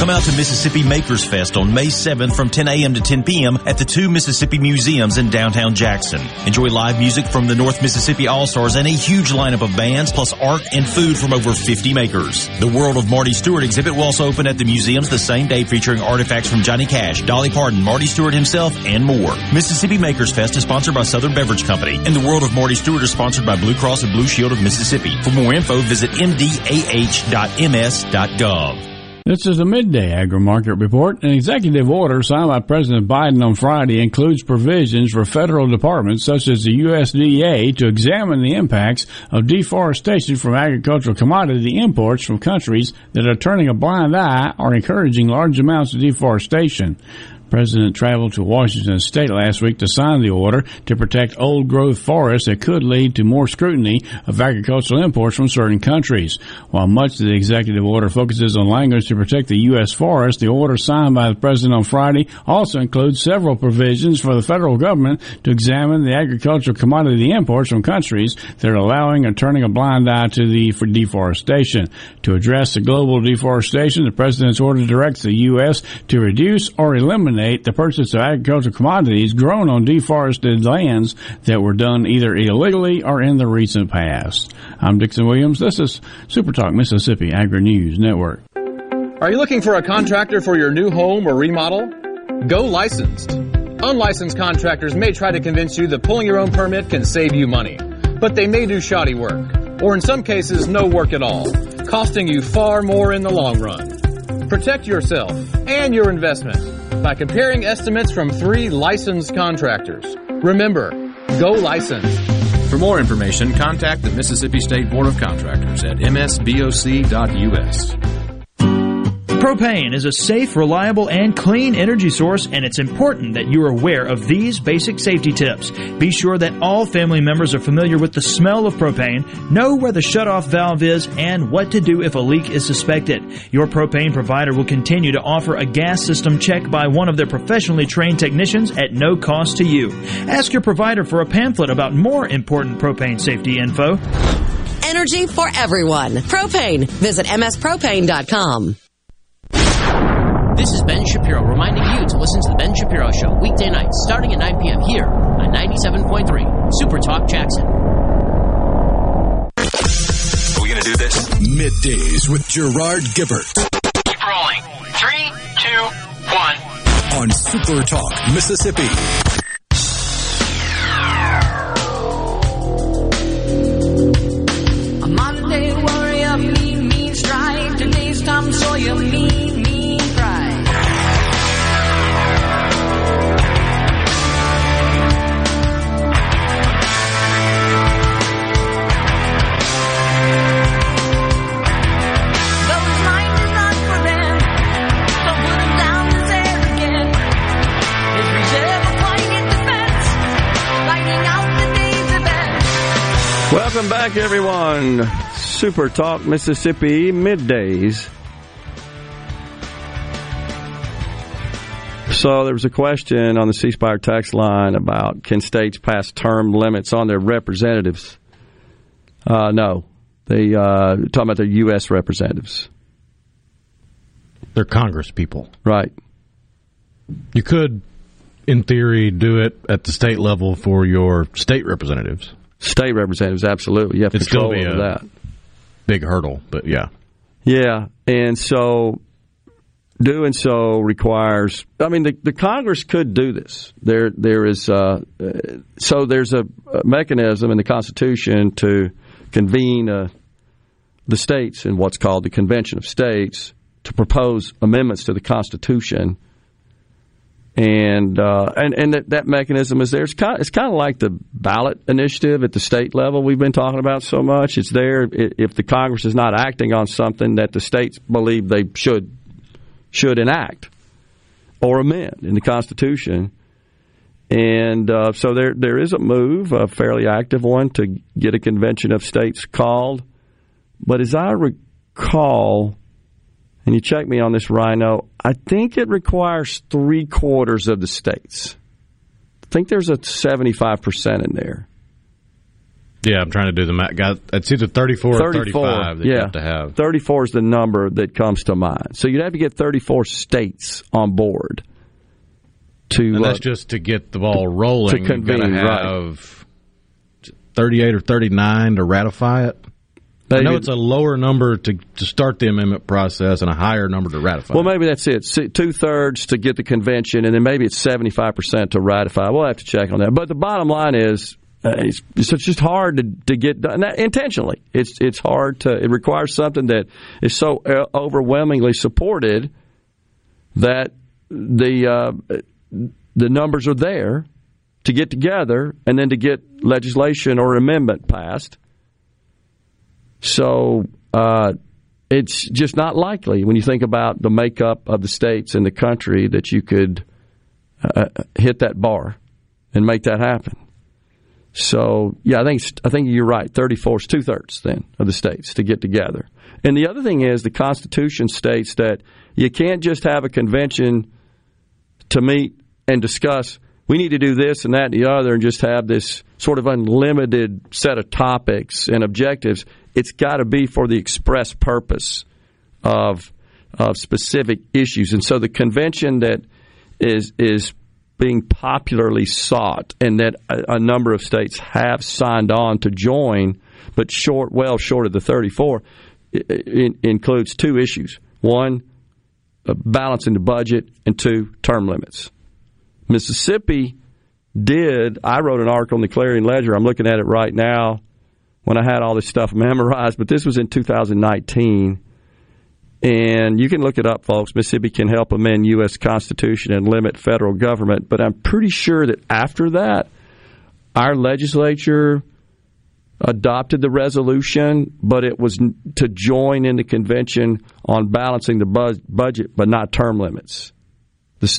Come out to Mississippi Makers Fest on May 7th from 10 a.m. to 10 p.m. at the two Mississippi Museums in downtown Jackson. Enjoy live music from the North Mississippi All-Stars and a huge lineup of bands, plus art and food from over 50 makers. The World of Marty Stuart exhibit will also open at the museums the same day featuring artifacts from Johnny Cash, Dolly Parton, Marty Stuart himself, and more. Mississippi Makers Fest is sponsored by Southern Beverage Company, and the World of Marty Stuart is sponsored by Blue Cross and Blue Shield of Mississippi. For more info, visit mdah.ms.gov. This is a midday agri market report. An executive order signed by President Biden on Friday includes provisions for federal departments such as the USDA to examine the impacts of deforestation from agricultural commodity imports from countries that are turning a blind eye or encouraging large amounts of deforestation. President traveled to Washington state last week to sign the order to protect old growth forests that could lead to more scrutiny of agricultural imports from certain countries. While much of the executive order focuses on language to protect the U.S. forest, the order signed by the president on Friday also includes several provisions for the federal government to examine the agricultural commodity imports from countries that are allowing or turning a blind eye to the for deforestation. To address the global deforestation, the president's order directs the U.S. to reduce or eliminate the purchase of agricultural commodities grown on deforested lands that were done either illegally or in the recent past. I'm Dixon Williams. This is Super Talk Mississippi Agri News Network. Are you looking for a contractor for your new home or remodel? Go licensed. Unlicensed contractors may try to convince you that pulling your own permit can save you money, but they may do shoddy work, or in some cases, no work at all, costing you far more in the long run. Protect yourself and your investment by comparing estimates from three licensed contractors. Remember, go licensed. For more information, contact the Mississippi State Board of Contractors at msboc.us. Propane is a safe, reliable, and clean energy source, and it's important that you are aware of these basic safety tips. Be sure that all family members are familiar with the smell of propane, know where the shutoff valve is, and what to do if a leak is suspected. Your propane provider will continue to offer a gas system check by one of their professionally trained technicians at no cost to you. Ask your provider for a pamphlet about more important propane safety info. Energy for everyone. Propane. Visit mspropane.com. This is Ben Shapiro reminding you to listen to The Ben Shapiro Show weekday nights starting at 9 p.m. here on 97.3 Super Talk Jackson. Are we going to do this? Middays with Gerard Gibert Keep rolling. Three, two, one. on Super Talk Mississippi. Welcome back, everyone. Super Talk Mississippi middays. So there was a question on the C Spire text line about can states pass term limits on their representatives? Uh, no, they uh, talking about their U.S. representatives. They're Congress people. Right. You could, in theory, do it at the state level for your state representatives. State representatives, absolutely. You have It'd still be over a that. big hurdle, but yeah. Yeah, and so doing so requires. I mean, the, the Congress could do this. There, there is. Uh, so there's a, a mechanism in the Constitution to convene uh, the states in what's called the Convention of States to propose amendments to the Constitution. And uh, and and that, that mechanism is there. It's kind, it's kind of like the ballot initiative at the state level we've been talking about so much. It's there if the Congress is not acting on something that the states believe they should should enact or amend in the Constitution. And uh, so there there is a move, a fairly active one, to get a convention of states called. But as I recall, and you check me on this, Rhino, I think it requires three quarters of the states. I think there's a 75% in there. Yeah, I'm trying to do the math. Got it's either 34 or 35 that you yeah. have to have. 34 is the number that comes to mind. So you'd have to get 34 states on board to. And that's uh, just to get the ball rolling. to You've got to convene, right. 38 or 39 to ratify it. I know it's a lower number to, to start the amendment process and a higher number to ratify. Well, maybe that's it. Two thirds to get the convention, and then maybe it's seventy five percent to ratify. We'll have to check on that. But the bottom line is, uh, it's, it's just hard to, to get done that intentionally. It's it's hard to. It requires something that is so uh, overwhelmingly supported that the uh, the numbers are there to get together and then to get legislation or amendment passed. So uh, it's just not likely when you think about the makeup of the states and the country that you could uh, hit that bar and make that happen. So yeah, I think I think you're right. Thirty four is two thirds then of the states to get together. And the other thing is the Constitution states that you can't just have a convention to meet and discuss. We need to do this and that and the other, and just have this sort of unlimited set of topics and objectives. It's got to be for the express purpose of of specific issues. And so the convention that is is being popularly sought, and that a, a number of states have signed on to join, but short, well short of the 34, i- i- includes two issues: one, uh, balancing the budget, and two, term limits. Mississippi did. I wrote an article in the Clarion Ledger. I'm looking at it right now when I had all this stuff memorized, but this was in 2019. And you can look it up, folks. Mississippi can help amend U.S. Constitution and limit federal government. But I'm pretty sure that after that, our legislature adopted the resolution, but it was to join in the convention on balancing the buz- budget, but not term limits.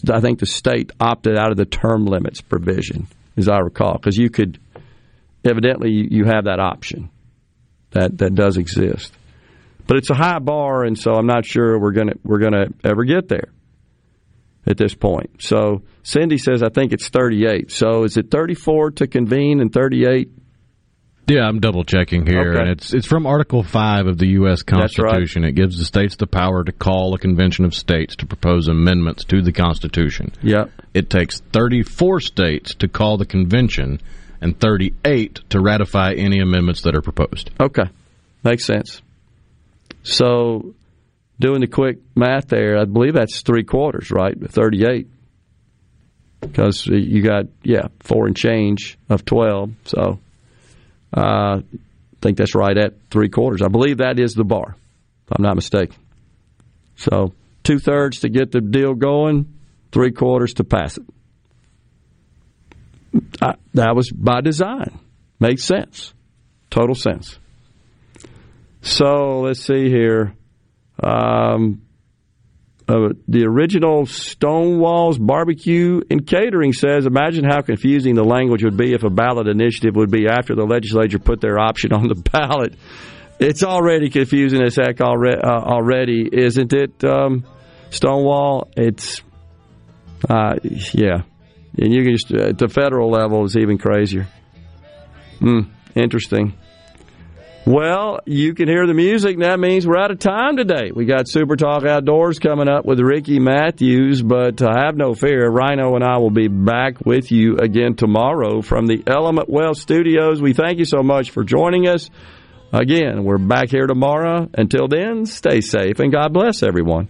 I think the state opted out of the term limits provision, as I recall, because you could evidently you, you have that option that that does exist, but it's a high bar, and so I'm not sure we're gonna we're gonna ever get there at this point. So Cindy says I think it's 38. So is it 34 to convene and 38? Yeah, I'm double checking here, Okay. and it's it's from Article Five of the U.S. That's right. Constitution. It gives the states the power to call a convention of states to propose amendments to the Constitution. Yep. It takes 34 states to call the convention, and 38 to ratify any amendments that are proposed. Okay, makes sense. So, doing the quick math there, I believe that's three quarters, right? Thirty-eight, because you got yeah four and change of twelve. So, uh, I think that's right at three quarters. I believe that is the bar, if I'm not mistaken. So, two thirds to get the deal going, three quarters to pass it. I, that was by design. Makes sense. Total sense. So let's see here. Um, uh, the original Stonewall's Barbecue and Catering says, imagine how confusing the language would be if a ballot initiative would be after the legislature put their option on the ballot. It's already confusing as heck already, uh, already isn't it, um, Stonewall? It's, uh, yeah. And you can just, at the federal level, it's even crazier. Hmm, interesting. Well, you can hear the music. That means we're out of time today. We got Super Talk Outdoors coming up with Ricky Matthews, but uh, have no fear. Rhino and I will be back with you again tomorrow from the Element Wealth Studios. We thank you so much for joining us. Again, we're back here tomorrow. Until then, stay safe and God bless everyone.